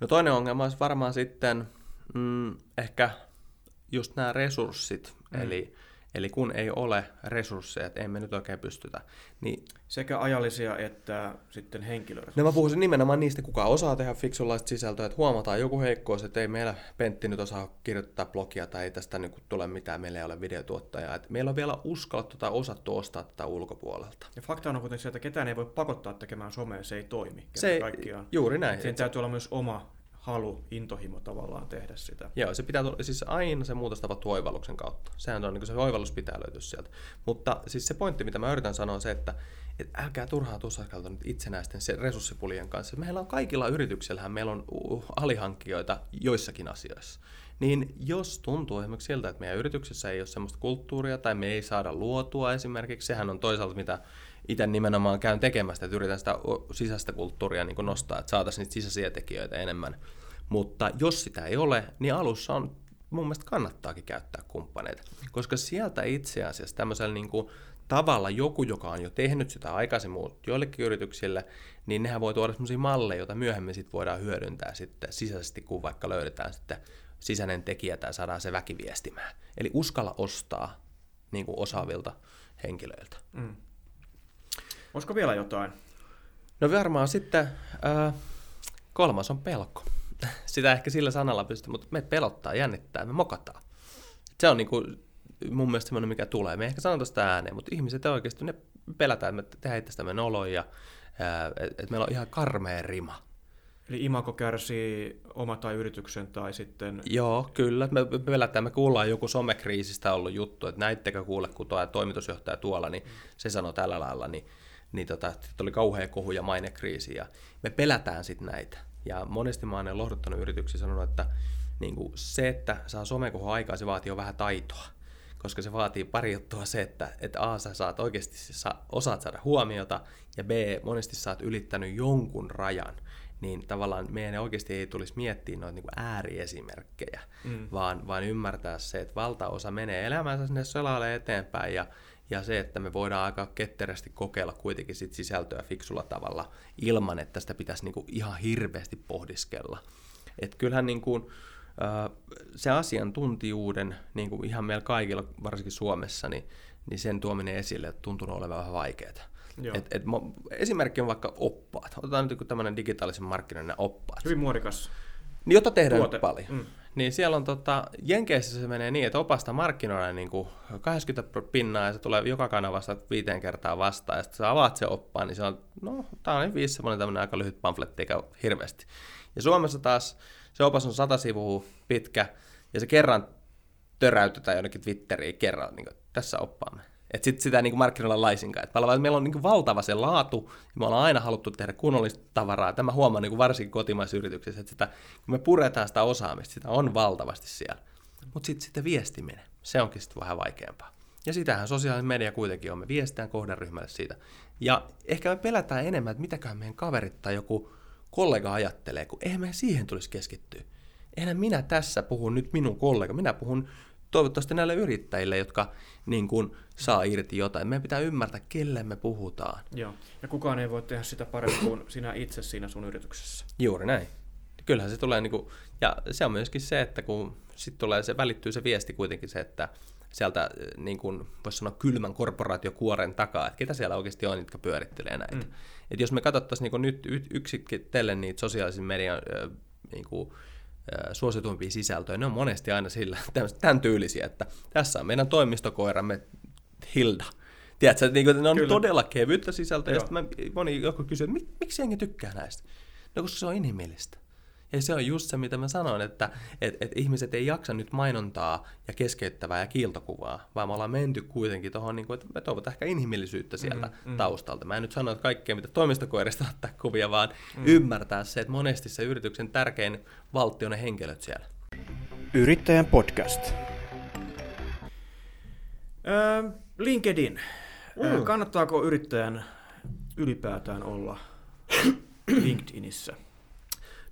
Speaker 2: No toinen ongelma olisi varmaan sitten mm, ehkä just nämä resurssit, mm. eli Eli kun ei ole resursseja, että emme nyt oikein pystytä, niin...
Speaker 1: Sekä ajallisia että sitten henkilöresursseja.
Speaker 2: No mä puhuisin nimenomaan niistä, kuka osaa tehdä fiksunlaista sisältöä, että huomataan joku heikkous, että ei meillä Pentti nyt osaa kirjoittaa blogia tai ei tästä niin tule mitään, meillä ei ole videotuottajaa. Että meillä on vielä uskallettu tai osattu ostaa tätä ulkopuolelta.
Speaker 1: Ja fakta on kuitenkin se, että ketään ei voi pakottaa tekemään somea, se ei toimi.
Speaker 2: Se, kaikkiaan. juuri näin.
Speaker 1: Sen täytyy olla myös oma halu, intohimo tavallaan tehdä sitä.
Speaker 2: Joo, se pitää siis aina se muutos tapahtuu oivalluksen kautta. Sehän on niin se oivallus pitää löytyä sieltä. Mutta siis se pointti, mitä mä yritän sanoa, on se, että et älkää turhaa tussaikalta nyt itsenäisten se resurssipulien kanssa. Meillä on kaikilla yrityksillähän, meillä on alihankkijoita joissakin asioissa. Niin jos tuntuu esimerkiksi siltä, että meidän yrityksessä ei ole sellaista kulttuuria tai me ei saada luotua esimerkiksi, sehän on toisaalta mitä itse nimenomaan käyn tekemästä, että yritän sitä sisäistä kulttuuria niin nostaa, että saataisiin niitä sisäisiä tekijöitä enemmän. Mutta jos sitä ei ole, niin alussa on mun mielestä kannattaakin käyttää kumppaneita, koska sieltä itse asiassa tämmöisellä niin kuin tavalla joku, joka on jo tehnyt sitä aikaisemmin joillekin yrityksille, niin nehän voi tuoda sellaisia malleja, joita myöhemmin sit voidaan hyödyntää sitten sisäisesti, kun vaikka löydetään sitten sisäinen tekijä tai saadaan se väki viestimään. Eli uskalla ostaa niin kuin osaavilta henkilöiltä. Mm.
Speaker 1: Olisiko vielä jotain?
Speaker 2: No varmaan sitten äh, kolmas on pelko. Sitä ehkä sillä sanalla pystyy, mutta me pelottaa, jännittää, me mokataan. Se on niin kuin, mun mielestä semmoinen, mikä tulee. Me ehkä sanotaan sitä ääneen, mutta ihmiset oikeasti ne pelätään, että me tehdään itsestämme noloja, että et meillä on ihan karmea rima.
Speaker 1: Eli imako kärsii oma tai yrityksen tai sitten...
Speaker 2: Joo, kyllä. Me pelätään, me kuullaan joku somekriisistä ollut juttu, että näittekö kuule, kun tuo toimitusjohtaja tuolla, niin se sanoo tällä lailla, niin niin tota, oli kauhea kohu ja mainekriisi ja me pelätään sitten näitä. Ja monesti mä oon lohduttanut yrityksiä sanonut, että niin kuin se, että saa somekohu aikaa, se vaatii jo vähän taitoa. Koska se vaatii pari juttua se, että, että A, sä saat oikeasti, sä osaat saada huomiota, ja B, monesti sä oot ylittänyt jonkun rajan. Niin tavallaan meidän oikeasti ei tulisi miettiä noita niin ääriesimerkkejä, mm. vaan, vaan ymmärtää se, että valtaosa menee elämänsä sinne selalle eteenpäin, ja ja se, että me voidaan aika ketterästi kokeilla kuitenkin sit sisältöä fiksulla tavalla ilman, että sitä pitäisi niinku ihan hirveästi pohdiskella. Et kyllähän niinku, se asiantuntijuuden niinku ihan meillä kaikilla, varsinkin Suomessa, niin, niin sen tuominen esille tuntuu olevan vähän vaikeaa. Et, et, esimerkki on vaikka oppaat. Otetaan nyt tämmöinen digitaalisen markkinoinnin oppaat.
Speaker 1: Hyvin muodikas.
Speaker 2: Niin, jota tehdään Tuote. paljon. Mm. Niin siellä on tota, Jenkeissä se menee niin, että opasta markkinoidaan niin kuin 80 pinnaa ja se tulee joka kanavasta viiteen kertaa vastaan. Ja sitten sä avaat se oppaan, niin se on, no, tää on viisi semmoinen tämmöinen aika lyhyt pamfletti, eikä hirveästi. Ja Suomessa taas se opas on sata sivua pitkä ja se kerran töräytetään jonnekin Twitteriin kerran, niin kuin, tässä oppaamme. Että sit sitä niin markkinoilla laisinkaan. Et meillä on niin valtava se laatu, ja me ollaan aina haluttu tehdä kunnollista tavaraa. Tämä huomaa niin varsinkin kotimaisissa yrityksissä, että sitä, kun me puretaan sitä osaamista, sitä on valtavasti siellä. Mutta sitten sitten viestiminen, se onkin sitten vähän vaikeampaa. Ja sitähän sosiaalinen media kuitenkin on. Me viestitään kohderyhmälle siitä. Ja ehkä me pelätään enemmän, että mitäkään meidän kaverit tai joku kollega ajattelee, kun eihän me siihen tulisi keskittyä. Eihän minä tässä puhu nyt minun kollega, minä puhun toivottavasti näille yrittäjille, jotka niin kuin, saa irti jotain. Meidän pitää ymmärtää, kelle me puhutaan.
Speaker 1: Joo, ja kukaan ei voi tehdä sitä paremmin kuin sinä itse siinä sun yrityksessä.
Speaker 2: Juuri näin. Kyllähän se tulee, niin kuin, ja se on myöskin se, että kun sitten tulee, se välittyy se viesti kuitenkin se, että, sieltä niin kuin voisi sanoa kylmän korporaatiokuoren takaa, että ketä siellä oikeasti on, jotka pyörittelee näitä. Mm. Et jos me katsottaisiin niin nyt yksitellen niitä sosiaalisen median niin kuin, suosituimpia sisältöjä, ne on monesti aina sillä, tämän tyylisiä, että tässä on meidän toimistokoiramme Hilda. Tiedätkö, niin kuin, ne on Kyllä. todella kevyttä sisältöä, ja sitten moni joku kysyy, että miksi jengi tykkää näistä? No koska se on inhimillistä. Ja se on just se, mitä mä sanoin, että et, et ihmiset ei jaksa nyt mainontaa ja keskeyttävää ja kiiltokuvaa, vaan me ollaan menty kuitenkin tuohon, niin että me toivotaan ehkä inhimillisyyttä sieltä mm, mm. taustalta. Mä en nyt sano, että kaikkea mitä toimistokoirista ottaa kuvia, vaan mm. ymmärtää se, että monesti se yrityksen tärkein valtti on ne henkilöt siellä.
Speaker 1: Yrittäjän podcast. Öö, LinkedIn. Mm. Kannattaako yrittäjän ylipäätään olla LinkedInissä?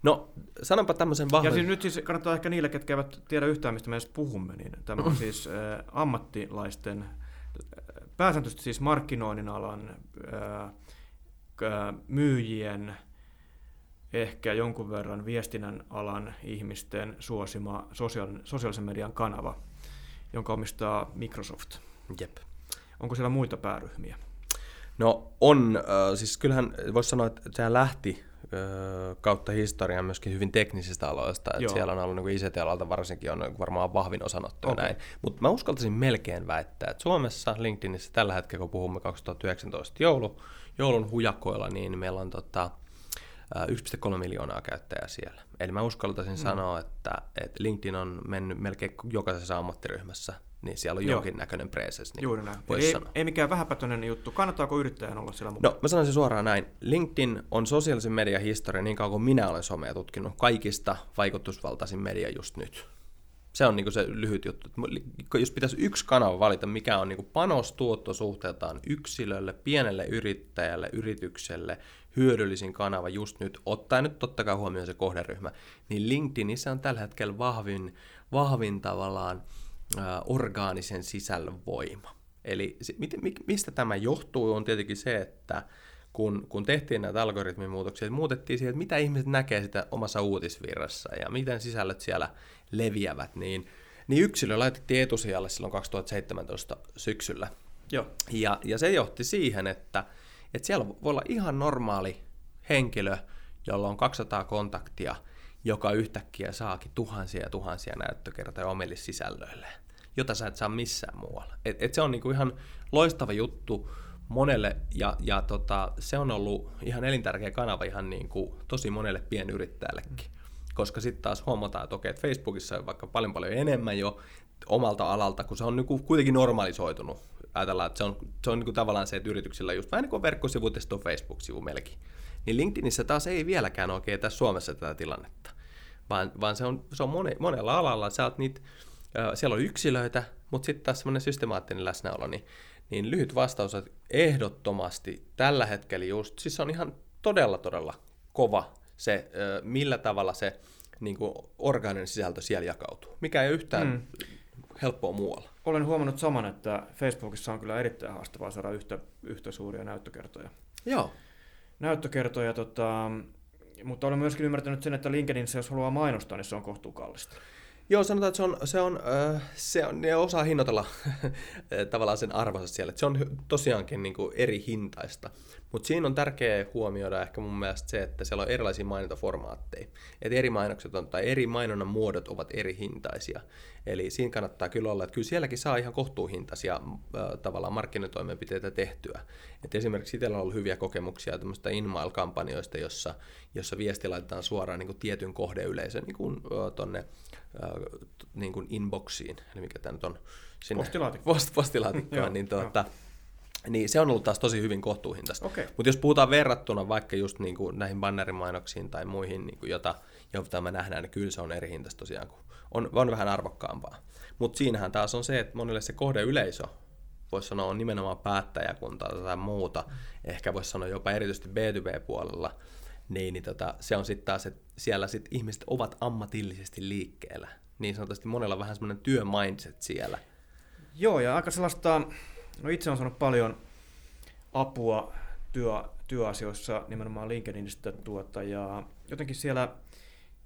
Speaker 2: No, sanonpa tämmöisen vahvan...
Speaker 1: Ja siis nyt siis kannattaa ehkä niille, ketkä eivät tiedä yhtään, mistä me edes puhumme, niin tämä on siis äh, ammattilaisten, pääsääntöisesti siis markkinoinnin alan äh, äh, myyjien, ehkä jonkun verran viestinnän alan ihmisten suosima sosiaal- sosiaalisen median kanava, jonka omistaa Microsoft.
Speaker 2: Jep.
Speaker 1: Onko siellä muita pääryhmiä?
Speaker 2: No on, äh, siis kyllähän voisi sanoa, että tämä lähti kautta historiaa myöskin hyvin teknisistä aloista. Että siellä on ollut niin ICT-alalta varsinkin on varmaan vahvin osanotto okay. näin. Mutta mä uskaltaisin melkein väittää, että Suomessa LinkedInissä tällä hetkellä, kun puhumme 2019 joulu, joulun hujakoilla, niin meillä on tota, 1,3 miljoonaa käyttäjää siellä. Eli mä uskaltaisin mm. sanoa, että, että LinkedIn on mennyt melkein jokaisessa ammattiryhmässä niin siellä on jonkinnäköinen presence. Niin
Speaker 1: Juuri näin. Ei, ei mikään vähäpätöinen juttu. Kannattaako yrittäjän olla siellä mukana?
Speaker 2: No, mä sanoisin suoraan näin. LinkedIn on sosiaalisen median historia niin kauan kuin minä olen somea tutkinut. Kaikista vaikutusvaltaisin media just nyt. Se on niin se lyhyt juttu. Jos pitäisi yksi kanava valita, mikä on niin panostuotto suhteeltaan yksilölle, pienelle yrittäjälle, yritykselle, hyödyllisin kanava just nyt, ottaen nyt totta kai huomioon se kohderyhmä, niin LinkedInissä on tällä hetkellä vahvin, vahvin tavallaan orgaanisen sisällön voima. Eli se, mistä tämä johtuu on tietenkin se, että kun, kun tehtiin näitä algoritmimuutoksia, muutettiin siihen, että mitä ihmiset näkee sitä omassa uutisvirrassa ja miten sisällöt siellä leviävät, niin, niin yksilö laitettiin etusijalle silloin 2017 syksyllä.
Speaker 1: Joo.
Speaker 2: Ja, ja se johti siihen, että, että siellä voi olla ihan normaali henkilö, jolla on 200 kontaktia, joka yhtäkkiä saakin tuhansia ja tuhansia näyttökertoja omille sisällöilleen jota sä et saa missään muualla. Et, et se on niinku ihan loistava juttu monelle, ja, ja tota, se on ollut ihan elintärkeä kanava ihan niinku tosi monelle pienyrittäjällekin. Koska sitten taas huomataan, että okei, että Facebookissa on vaikka paljon paljon enemmän jo omalta alalta, kun se on niinku kuitenkin normalisoitunut. Ajatellaan, että se on, se on niinku tavallaan se, että yrityksillä just vähän niin kuin verkkosivu, on Facebook-sivu melkein. Niin LinkedInissä taas ei vieläkään oikein tässä Suomessa tätä tilannetta, vaan, vaan se on, se on mone, monella alalla. Sä oot niitä siellä on yksilöitä, mutta sitten taas semmoinen systemaattinen läsnäolo, niin, niin lyhyt vastaus on ehdottomasti tällä hetkellä just, siis on ihan todella todella kova se, millä tavalla se niin kuin orgaaninen sisältö siellä jakautuu, mikä ei yhtään mm. helppoa muualla.
Speaker 1: Olen huomannut saman, että Facebookissa on kyllä erittäin haastavaa saada yhtä, yhtä suuria näyttökertoja.
Speaker 2: Joo.
Speaker 1: Näyttökertoja, tota, mutta olen myöskin ymmärtänyt sen, että LinkedInissä, jos haluaa mainostaa, niin se on kohtuu kallista.
Speaker 2: Joo, sanotaan, että se on, se on, se on ne osaa hinnoitella tavallaan sen arvonsa siellä. Että se on tosiaankin niin kuin eri hintaista. Mutta siinä on tärkeää huomioida ehkä mun mielestä se, että siellä on erilaisia mainontaformaatteja. Että eri mainokset on, tai eri mainonnan muodot ovat eri hintaisia. Eli siinä kannattaa kyllä olla, että kyllä sielläkin saa ihan kohtuuhintaisia äh, tavallaan markkinatoimenpiteitä tehtyä. Et esimerkiksi itsellä on ollut hyviä kokemuksia tämmöistä InMail-kampanjoista, jossa, jossa viesti laitetaan suoraan niin kuin tietyn kohdeyleisön niin kuin, äh, tonne äh, niin kuin inboxiin, eli mikä tämä nyt on
Speaker 1: sinne postilaatikkoon,
Speaker 2: post, postilaatikkoon niin, tuota, niin se on ollut taas tosi hyvin kohtuuhintaista. Okay. Mutta jos puhutaan verrattuna vaikka just niin kuin näihin bannerimainoksiin tai muihin, niin kuin jota, jota me nähdään, niin kyllä se on eri hintaista tosiaan, kun on, on vähän arvokkaampaa. Mutta siinähän taas on se, että monille se kohdeyleisö, voisi sanoa, on nimenomaan päättäjäkuntaa tai muuta, ehkä voisi sanoa jopa erityisesti B2B-puolella, niin, niin tota, se on sitten taas, että siellä sit ihmiset ovat ammatillisesti liikkeellä. Niin sanotusti monella on vähän semmoinen työmindset siellä.
Speaker 1: Joo, ja aika sellaista, no itse on saanut paljon apua työ, työasioissa nimenomaan LinkedInistä tuota, ja jotenkin siellä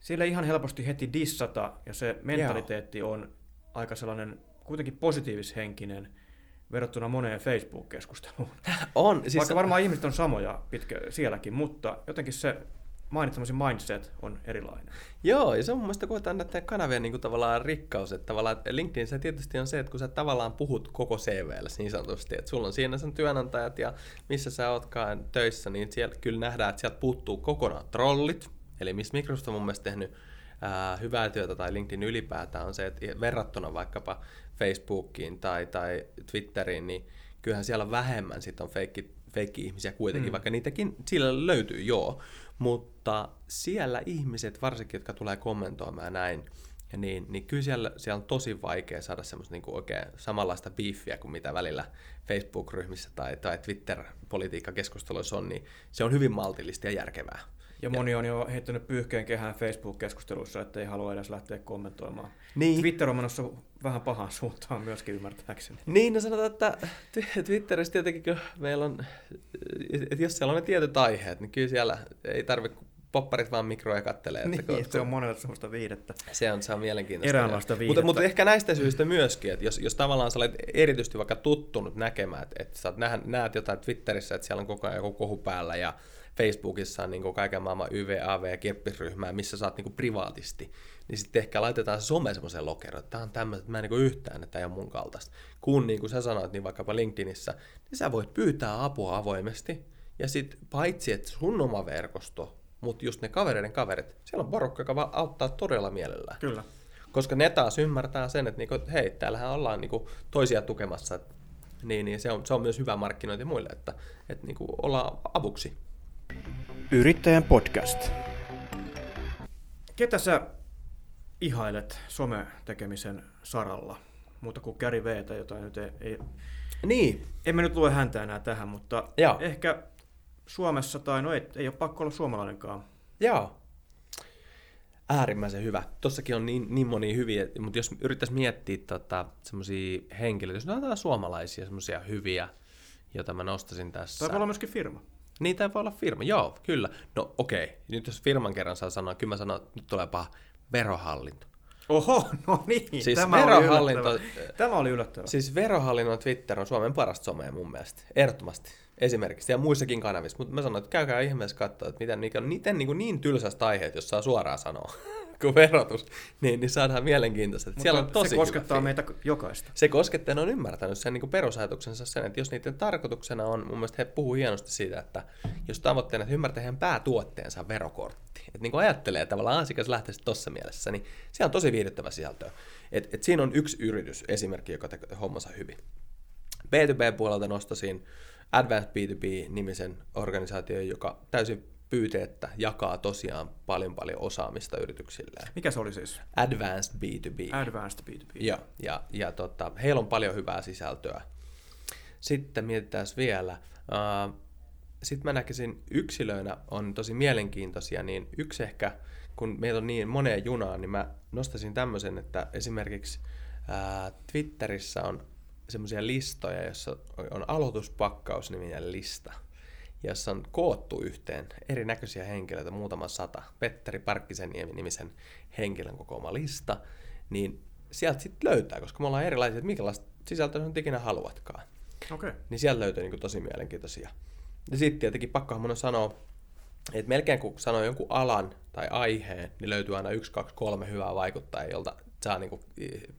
Speaker 1: siellä ihan helposti heti dissata, ja se mentaliteetti on aika sellainen kuitenkin positiivishenkinen verrattuna moneen Facebook-keskusteluun.
Speaker 2: On.
Speaker 1: Siis Vaikka varmaan ihmiset on samoja pitkä sielläkin, mutta jotenkin se mainitsemasi mindset on erilainen.
Speaker 2: Joo, ja se on mun mielestä koetaan näiden kanavien niin kuin tavallaan rikkaus, että tavallaan LinkedIn se tietysti on se, että kun sä tavallaan puhut koko CVllä niin sanotusti, että sulla on siinä sen työnantajat ja missä sä ootkaan töissä, niin siellä kyllä nähdään, että sieltä puuttuu kokonaan trollit, eli missä Microsoft on mun mielestä tehnyt ää, hyvää työtä tai LinkedIn ylipäätään on se, että verrattuna vaikkapa Facebookiin tai, tai Twitteriin, niin kyllähän siellä vähemmän sit on feikki, feikki-ihmisiä kuitenkin, mm. vaikka niitäkin siellä löytyy, joo. Mutta siellä ihmiset, varsinkin jotka tulee kommentoimaan näin, niin, niin kyllä siellä, siellä on tosi vaikea saada semmoista niin oikein samanlaista beefiä kuin mitä välillä Facebook-ryhmissä tai, tai Twitter-politiikkakeskusteluissa on, niin se on hyvin maltillista ja järkevää.
Speaker 1: Ja moni on jo heittänyt pyyhkeen kehään Facebook-keskustelussa, että ei halua edes lähteä kommentoimaan.
Speaker 2: Niin.
Speaker 1: Twitter on menossa vähän pahaan suuntaan myöskin ymmärtääkseni.
Speaker 2: Niin, no sanotaan, että Twitterissä tietenkin, kun meillä on, että jos siellä on ne tietyt aiheet, niin kyllä siellä ei tarvitse popparit vaan mikroja kattelee.
Speaker 1: Että niin, kun, se on monelle semmoista viidettä.
Speaker 2: Se on, se on mielenkiintoista.
Speaker 1: Eräänlaista viidettä.
Speaker 2: Mutta, mutta ehkä näistä syistä myöskin, että jos, jos tavallaan sä olet erityisesti vaikka tuttunut näkemään, että, että sä näet jotain Twitterissä, että siellä on koko ajan joku kohu päällä ja Facebookissa on niin kaiken maailman YVAV ja kirppisryhmää, missä saat niin privaatisti, niin sitten ehkä laitetaan se some semmoiseen lokeroon, että tämä on tämmöistä, että mä en niin yhtään, että ei ole mun kaltaista. Kun niin kuin sä sanoit, niin vaikkapa LinkedInissä, niin sä voit pyytää apua avoimesti, ja sitten paitsi, että sun oma verkosto, mutta just ne kavereiden kaverit, siellä on porukka, joka auttaa todella mielellään.
Speaker 1: Kyllä.
Speaker 2: Koska ne taas ymmärtää sen, että niinku, hei, täällähän ollaan niinku toisia tukemassa, niin, niin se, on, se on myös hyvä markkinointi muille, että, että niinku ollaan avuksi.
Speaker 1: Yrittäjän podcast. Ketä sä ihailet some-tekemisen saralla? Muuta kuin Gary Veetä, jota nyt ei, ei...
Speaker 2: Niin.
Speaker 1: Emme nyt lue häntä enää tähän, mutta
Speaker 2: Joo.
Speaker 1: ehkä Suomessa, tai no ei, ei ole pakko olla suomalainenkaan.
Speaker 2: Joo. Äärimmäisen hyvä. Tossakin on niin, niin moni hyviä, mutta jos yrittäisi miettiä tota, semmoisia henkilöitä, jos ne on suomalaisia semmoisia hyviä, joita mä nostasin tässä.
Speaker 1: Tai voi olla myöskin firma.
Speaker 2: Niitä voi olla firma, joo, kyllä. No okei, okay. nyt jos firman kerran saa sanoa, kyllä mä sanon, että nyt tulee paha verohallinto.
Speaker 1: Oho, no niin,
Speaker 2: siis
Speaker 1: tämä,
Speaker 2: verohallinto,
Speaker 1: oli yllättävä. tämä oli yllättävää.
Speaker 2: Siis verohallinnon Twitter on Suomen parasta somea mun mielestä, ehdottomasti. Esimerkiksi, ja muissakin kanavissa, mutta mä sanoin, että käykää ihmeessä katsoa, että miten, miten, miten niin, niin tylsästä aiheet, jos saa suoraan sanoa. Kuin verotus, niin, niin saadaan mielenkiintoista.
Speaker 1: Mutta Siellä on tosi se koskettaa meitä jokaista.
Speaker 2: Se koskettaa, ne on ymmärtänyt sen niin perusajatuksensa sen, että jos niiden tarkoituksena on, mun mielestä he puhuu hienosti siitä, että jos tavoitteena, että ymmärtää heidän päätuotteensa verokortti, että niin kuin ajattelee tavallaan asiakas lähtee tuossa mielessä, niin se on tosi viihdyttävä sisältö. Et, et siinä on yksi yritys, esimerkki, joka tekee hommansa hyvin. B2B-puolelta nostasin Advanced B2B-nimisen organisaation, joka täysin pyyteettä jakaa tosiaan paljon paljon osaamista yrityksilleen.
Speaker 1: Mikä se oli siis?
Speaker 2: Advanced B2B.
Speaker 1: Advanced B2B.
Speaker 2: Ja, ja, ja tota, heillä on paljon hyvää sisältöä. Sitten mietitään vielä. Uh, Sitten mä näkisin yksilöinä on tosi mielenkiintoisia, niin yksi ehkä, kun meillä on niin moneen junaan, niin mä nostaisin tämmöisen, että esimerkiksi uh, Twitterissä on semmoisia listoja, jossa on aloituspakkaus niminen lista – jossa on koottu yhteen erinäköisiä henkilöitä, muutama sata, Petteri Parkkisen nimisen henkilön kokoama lista, niin sieltä sitten löytää, koska me ollaan erilaisia, että minkälaista sisältöä nyt ikinä haluatkaan.
Speaker 1: Okay.
Speaker 2: Niin sieltä löytyy niin tosi mielenkiintoisia. Ja sitten tietenkin pakkohan mun sanoa, että melkein kun sanoo jonkun alan tai aiheen, niin löytyy aina yksi, kaksi, kolme hyvää vaikuttajaa, jolta saa niin kuin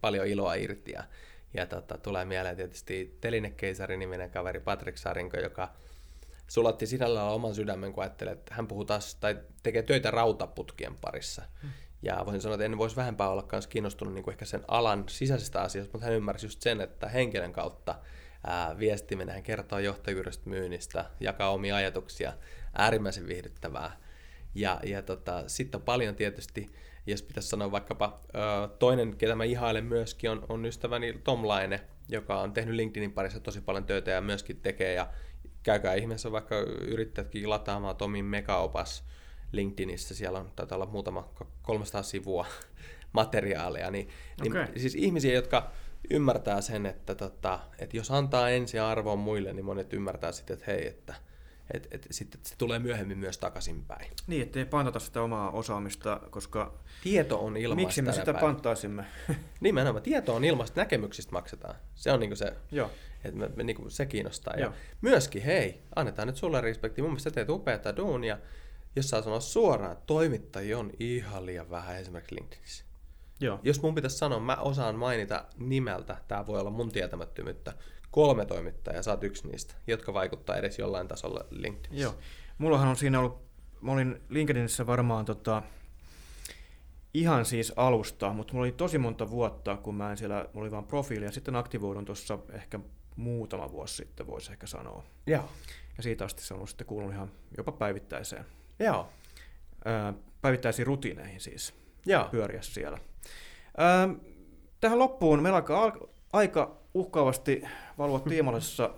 Speaker 2: paljon iloa irti. Ja, ja tota, tulee mieleen tietysti Telinekeisarin-niminen kaveri Patrik Sarinko, joka sulatti sinällään oman sydämen, kun ajattelee, että hän puhuu taas tai tekee töitä rautaputkien parissa. Hmm. Ja voisin sanoa, että en voisi vähempää olla myös kiinnostunut niin kuin ehkä sen alan sisäisestä asiasta, mutta hän ymmärsi just sen, että henkilön kautta ää, viestiminen, hän kertoo johtajuudesta myynnistä, jakaa omia ajatuksia, äärimmäisen viihdyttävää. Ja, ja tota, sitten on paljon tietysti, jos pitäisi sanoa vaikkapa ö, toinen, ketä mä ihailen myöskin, on, on ystäväni Tom Laine, joka on tehnyt LinkedInin parissa tosi paljon töitä ja myöskin tekee ja käykää ihmeessä vaikka yrittäjätkin lataamaan Tomin megaopas LinkedInissä, siellä on, taitaa olla muutama 300 sivua materiaalia, niin, okay. niin siis ihmisiä, jotka ymmärtää sen, että, tota, että jos antaa ensi arvoa muille, niin monet ymmärtää sitten, että hei, että, Et, et, sitten se tulee myöhemmin myös takaisinpäin.
Speaker 1: Niin, ettei pantata sitä omaa osaamista, koska
Speaker 2: Tieto on ilmaista
Speaker 1: miksi me sitä
Speaker 2: päivänä.
Speaker 1: panttaisimme?
Speaker 2: Nimenomaan, tieto on ilmaista, näkemyksistä maksetaan. Se on niinku se,
Speaker 1: Joo,
Speaker 2: että me, me, niinku, se kiinnostaa. Ja
Speaker 1: Joo.
Speaker 2: myöskin, hei, annetaan nyt sulle respekti. Mun mielestä teet upeata duunia. Jos saa sanoa suoraan, että toimittajia on ihan liian vähän esimerkiksi LinkedInissä.
Speaker 1: joo.
Speaker 2: Jos mun pitäisi sanoa, mä osaan mainita nimeltä, tämä voi olla mun tietämättömyyttä, kolme toimittajaa, oot yksi niistä, jotka vaikuttaa edes jollain tasolla LinkedInissä.
Speaker 1: Joo. Mullahan on siinä ollut, mä olin LinkedInissä varmaan tota, ihan siis alusta, mutta mulla oli tosi monta vuotta, kun mä en siellä, mulla oli vaan profiili ja sitten aktivoidun tuossa ehkä muutama vuosi sitten, voisi ehkä sanoa.
Speaker 2: Joo.
Speaker 1: Ja siitä asti se on ollut sitten kuulunut ihan jopa päivittäiseen,
Speaker 2: Joo.
Speaker 1: ää, päivittäisiin rutiineihin siis
Speaker 2: Joo.
Speaker 1: pyöriä siellä. Ää, tähän loppuun meillä alkaa al- aika uhkaavasti valua tiimallisessa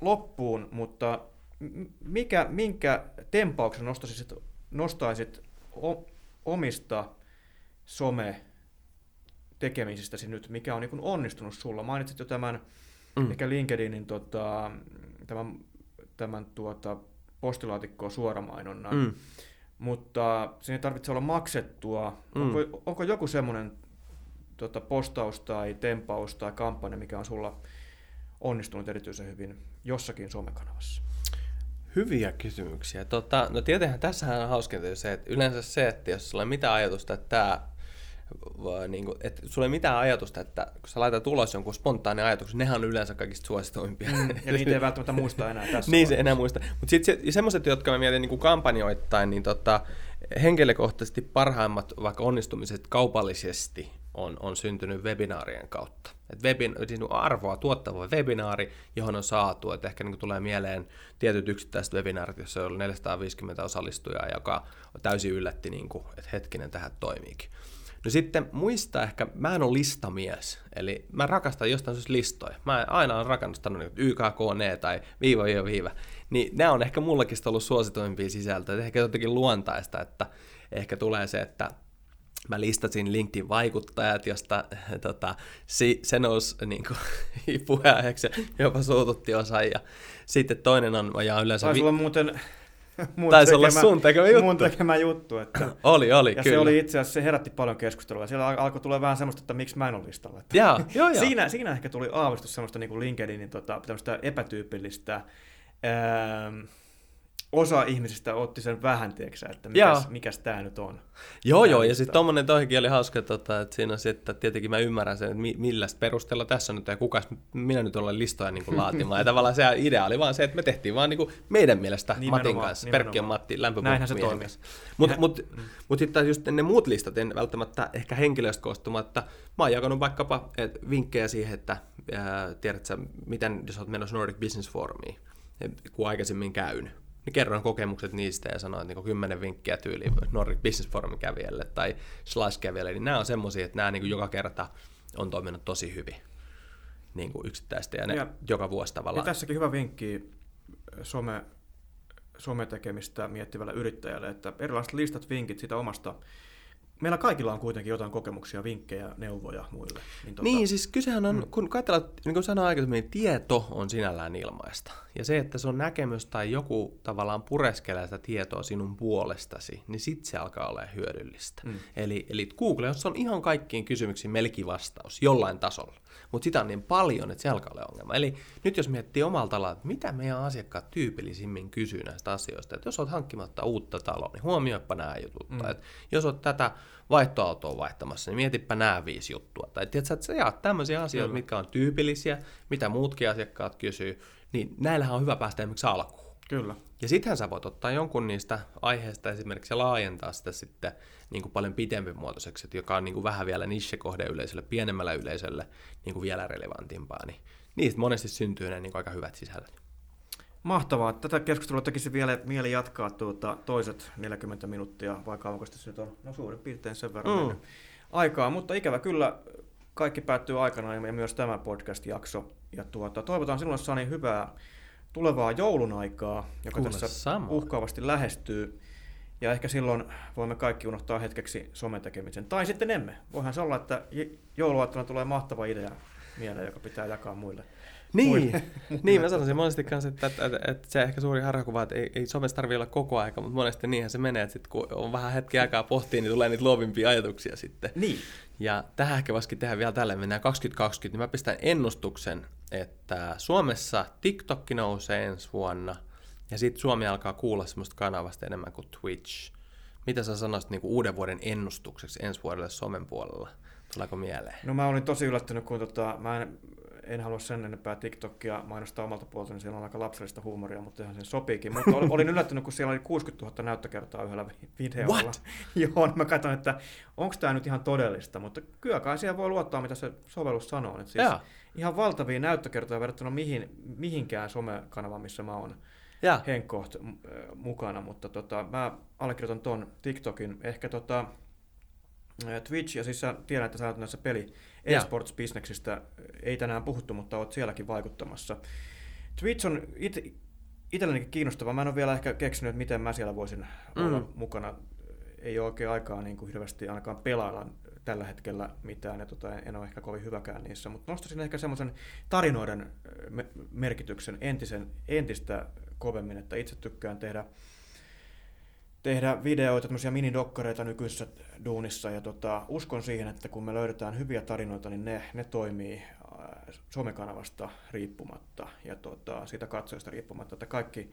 Speaker 1: loppuun, mutta mikä, minkä tempauksen nostaisit, nostaisit omista some tekemisistäsi nyt, mikä on niin onnistunut sulla? Mainitsit jo tämän
Speaker 2: Mm.
Speaker 1: ehkä LinkedInin tota, tämän, tämän tuota, postilaatikkoon suoramainonnan,
Speaker 2: Mm.
Speaker 1: mutta siinä ei tarvitse olla maksettua.
Speaker 2: Mm.
Speaker 1: Onko, onko joku semmoinen tota, postaus tai tempaus tai kampanja, mikä on sulla onnistunut erityisen hyvin jossakin somekanavassa?
Speaker 2: Hyviä kysymyksiä. Tota, no tietenhän tässähän on hauskinta se, että yleensä se, että jos sulla ei mitään ajatusta, että tämä niin kuin, että sulla ei mitään ajatusta, että kun sä laitat ulos jonkun spontaani ajatuksen, nehän on yleensä kaikista suosituimpia.
Speaker 1: Ja niitä ei välttämättä muista enää tässä
Speaker 2: niin se enää muista. Mutta sitten se, semmoiset, jotka mä mietin niin kuin kampanjoittain, niin tota, henkilökohtaisesti parhaimmat vaikka onnistumiset kaupallisesti on, on syntynyt webinaarien kautta. Et webin, siis arvoa tuottava webinaari, johon on saatu, että ehkä niin tulee mieleen tietyt yksittäiset webinaarit, jossa oli 450 osallistujaa, joka täysin yllätti, niin kuin, että hetkinen, tähän toimiikin. No sitten muista ehkä, mä en ole listamies, eli mä rakastan jostain syystä listoja. Mä aina olen rakastanut niin YKKNE tai viiva viiva viiva. Niin nämä on ehkä mullakin ollut suosituimpia sisältöjä. Ehkä jotenkin luontaista, että ehkä tulee se, että mä listasin LinkedIn-vaikuttajat, josta tota, si, se nousi niin puheenjohtajaksi ja jopa suututti osa. Ja sitten toinen on, jaan yleensä...
Speaker 1: Taisi
Speaker 2: vi-
Speaker 1: olla muuten mun
Speaker 2: Taisi olla sun tekemä juttu.
Speaker 1: Mun tekemä juttu. Että,
Speaker 2: Oli, oli,
Speaker 1: ja
Speaker 2: kyllä.
Speaker 1: se oli itse asiassa, se herätti paljon keskustelua. Siellä al- alkoi tulla vähän semmoista, että miksi mä en ole listalla. Että
Speaker 2: Joo, joo, joo.
Speaker 1: Siinä, siinä ehkä tuli aavistus semmoista niin kuin LinkedInin tota, epätyypillistä. Ähm, osa ihmisistä otti sen vähän, tiedätkö, että
Speaker 2: Joo.
Speaker 1: mikäs, mikäs tämä nyt on.
Speaker 2: Joo, joo, ja sitten tommonen toikin oli hauska, tota, että siinä on se, että tietenkin mä ymmärrän sen, että mi- millä perusteella tässä nyt, ja kukas minä nyt olen listoja niin kuin laatimaan. ja tavallaan se idea oli vaan se, että me tehtiin vaan niin kuin meidän mielestä
Speaker 1: Nimenomaan,
Speaker 2: Matin kanssa,
Speaker 1: nimenomaan.
Speaker 2: Perkki ja Matti,
Speaker 1: Näinhän se toimii.
Speaker 2: Mutta
Speaker 1: Nehän-
Speaker 2: mut, mut sitten just ne muut listat, en välttämättä ehkä henkilöstä koostumatta, mä oon jakanut vaikkapa et, vinkkejä siihen, että ää, tiedätkö, miten jos olet menossa Nordic Business Forumiin, kun aikaisemmin käyn, niin kerron kokemukset niistä ja sanoin, että niin kymmenen vinkkiä tyyliin Nordic Business Forumin kävijälle tai Slash kävijälle, niin nämä on semmoisia, että nämä niin kuin joka kerta on toiminut tosi hyvin niin kuin yksittäistä ja ne
Speaker 1: Ja-
Speaker 2: joka vuosi
Speaker 1: Ja
Speaker 2: tavallaan.
Speaker 1: tässäkin hyvä vinkki some, sometekemistä miettivälle yrittäjälle, että erilaiset listat, vinkit sitä omasta. Meillä kaikilla on kuitenkin jotain kokemuksia, vinkkejä, neuvoja muille. Niin, tota,
Speaker 2: Niin, siis kysehän on, kun katsellaan, niin kuin sanoin aikaisemmin, niin tieto on sinällään ilmaista. Ja se, että se on näkemys tai joku tavallaan pureskelee sitä tietoa sinun puolestasi, niin sit se alkaa olla hyödyllistä.
Speaker 1: Mm.
Speaker 2: Eli, eli Google, jos on ihan kaikkiin kysymyksiin melkein vastaus jollain tasolla, mutta sitä on niin paljon, että se alkaa olla ongelma. Eli nyt jos miettii omalta alalla, että mitä meidän asiakkaat tyypillisimmin kysyy näistä asioista, että jos olet hankkimatta uutta taloa, niin huomioipa nämä jutut. Mm. Tai että jos olet tätä vaihtoautoa vaihtamassa, niin mietipä nämä viisi juttua. Tai tiedätkö, että sä jaat tämmöisiä asioita,
Speaker 1: Kyllä.
Speaker 2: mitkä on tyypillisiä, mitä muutkin asiakkaat kysyy, niin näillähän on hyvä päästä esimerkiksi alkuun.
Speaker 1: Kyllä.
Speaker 2: Ja sittenhän sä voit ottaa jonkun niistä aiheista esimerkiksi ja laajentaa sitä sitten niin kuin paljon pitempimuotoiseksi, että joka on niin kuin vähän vielä niche-kohde yleisölle, pienemmällä yleisölle niin kuin vielä relevantimpaa. Niin niistä monesti syntyy ne niin kuin aika hyvät sisällöt.
Speaker 1: Mahtavaa. Tätä keskustelua tekisi vielä mieli jatkaa tuota toiset 40 minuuttia, vai kauanko sitä nyt on? No suurin piirtein sen verran
Speaker 2: Mm.
Speaker 1: aikaa, mutta ikävä kyllä kaikki päättyy aikana ja myös tämä podcast-jakso. Ja tuota, toivotaan sinulle Sani hyvää tulevaa joulun aikaa, joka
Speaker 2: Kuule,
Speaker 1: tässä
Speaker 2: samoin.
Speaker 1: uhkaavasti lähestyy. Ja ehkä silloin voimme kaikki unohtaa hetkeksi somen tekemisen. Tai sitten emme. Voihan se olla, että jouluaattona tulee mahtava idea mieleen, joka pitää jakaa muille
Speaker 2: Niin, niin mä sanoisin monesti kanssa, että, että, että, että se ehkä suuri harhakuva, että ei, ei somessa tarvitse olla koko aika, mutta monesti niinhän se menee, että sit kun on vähän hetki aikaa pohtia, niin tulee niitä luovimpia ajatuksia sitten.
Speaker 1: Niin.
Speaker 2: Ja tähän ehkä voisikin tehdä vielä tällä, mennään 2020, niin mä pistän ennustuksen, että Suomessa TikTok nousee ensi vuonna, ja sitten Suomi alkaa kuulla semmoista kanavasta enemmän kuin Twitch. Mitä sä sanoisit niin kuin uuden vuoden ennustukseksi ensi vuodelle somen puolella? Tuleeko mieleen?
Speaker 1: No mä olin tosi yllättynyt, kun tota, mä en, en halua sen enempää TikTokia mainostaa omalta puolelta, niin siellä on aika lapsellista huumoria, mutta ihan sen sopiikin. Mutta olin yllättynyt, kun siellä oli 60 000 näyttökertaa yhdellä videolla.
Speaker 2: What?
Speaker 1: Joo, niin mä katson, että onko tämä nyt ihan todellista, mutta kyllä kai siellä voi luottaa, mitä se sovellus sanoo. Että siis ihan valtavia näyttökertoja verrattuna mihin, mihinkään somekanavaan, missä mä oon
Speaker 2: Ja,
Speaker 1: henkkoht ö, mukana, mutta tota, mä allekirjoitan ton TikTokin. Ehkä tota, ö, Twitch, ja siis sä tiedän, että sä oot näissä peli esports-bisneksistä, ei tänään puhuttu, mutta oot sielläkin vaikuttamassa. Twitch on it, itsellenikin kiinnostava. Mä en ole vielä ehkä keksinyt, että miten mä siellä voisin
Speaker 2: Mm.
Speaker 1: olla mukana. Ei ole oikein aikaa niin kuin hirveästi ainakaan pelailla tällä hetkellä mitään, ja tota, en ole ehkä kovin hyväkään niissä, mutta nostaisin ehkä semmoisen tarinoiden me- merkityksen entisen, entistä kovemmin, että itse tykkään tehdä, tehdä videoita, tämmöisiä minidokkareita nykyisessä duunissa, ja tota, uskon siihen, että kun me löydetään hyviä tarinoita, niin ne, ne toimii äh, somekanavasta riippumatta ja tota, siitä katsojasta riippumatta, että kaikki,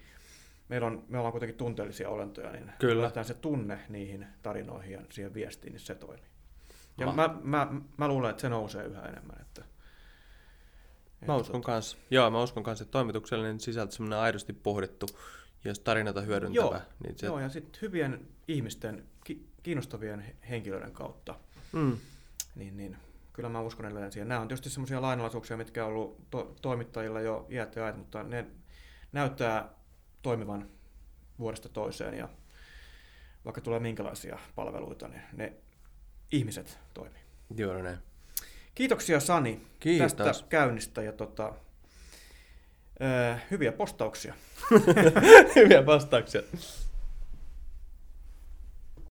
Speaker 1: meillä on, me ollaan kuitenkin tunteellisia olentoja, niin
Speaker 2: Kyllä.
Speaker 1: se tunne niihin tarinoihin ja siihen viestiin, niin se toimii. Ja
Speaker 2: Ma-
Speaker 1: mä, mä, mä luulen, että se nousee yhä enemmän. Että,
Speaker 2: Mä uskon kanssa. Joo, mä uskon kanssa, että toimituksellinen sisältö semmoinen aidosti pohdittu, jos tarinoita hyödyntävä,
Speaker 1: Joo,
Speaker 2: niin se...
Speaker 1: Joo, ja sitten hyvien ihmisten, ki- kiinnostavien he- henkilöiden kautta,
Speaker 2: Mm,
Speaker 1: niin, niin kyllä mä uskon edelleen siihen. Nämä on tietysti semmoisia lainalaisuuksia, mitkä on ollut to- toimittajilla jo iät ja ajat, mutta ne näyttää toimivan vuodesta toiseen, ja vaikka tulee minkälaisia palveluita, niin ne ihmiset toimii.
Speaker 2: juuri näin.
Speaker 1: Kiitoksia Sani
Speaker 2: Kiitos.
Speaker 1: tästä käynnistä ja tota, ö, hyviä postauksia.
Speaker 2: Hyviä vastauksia.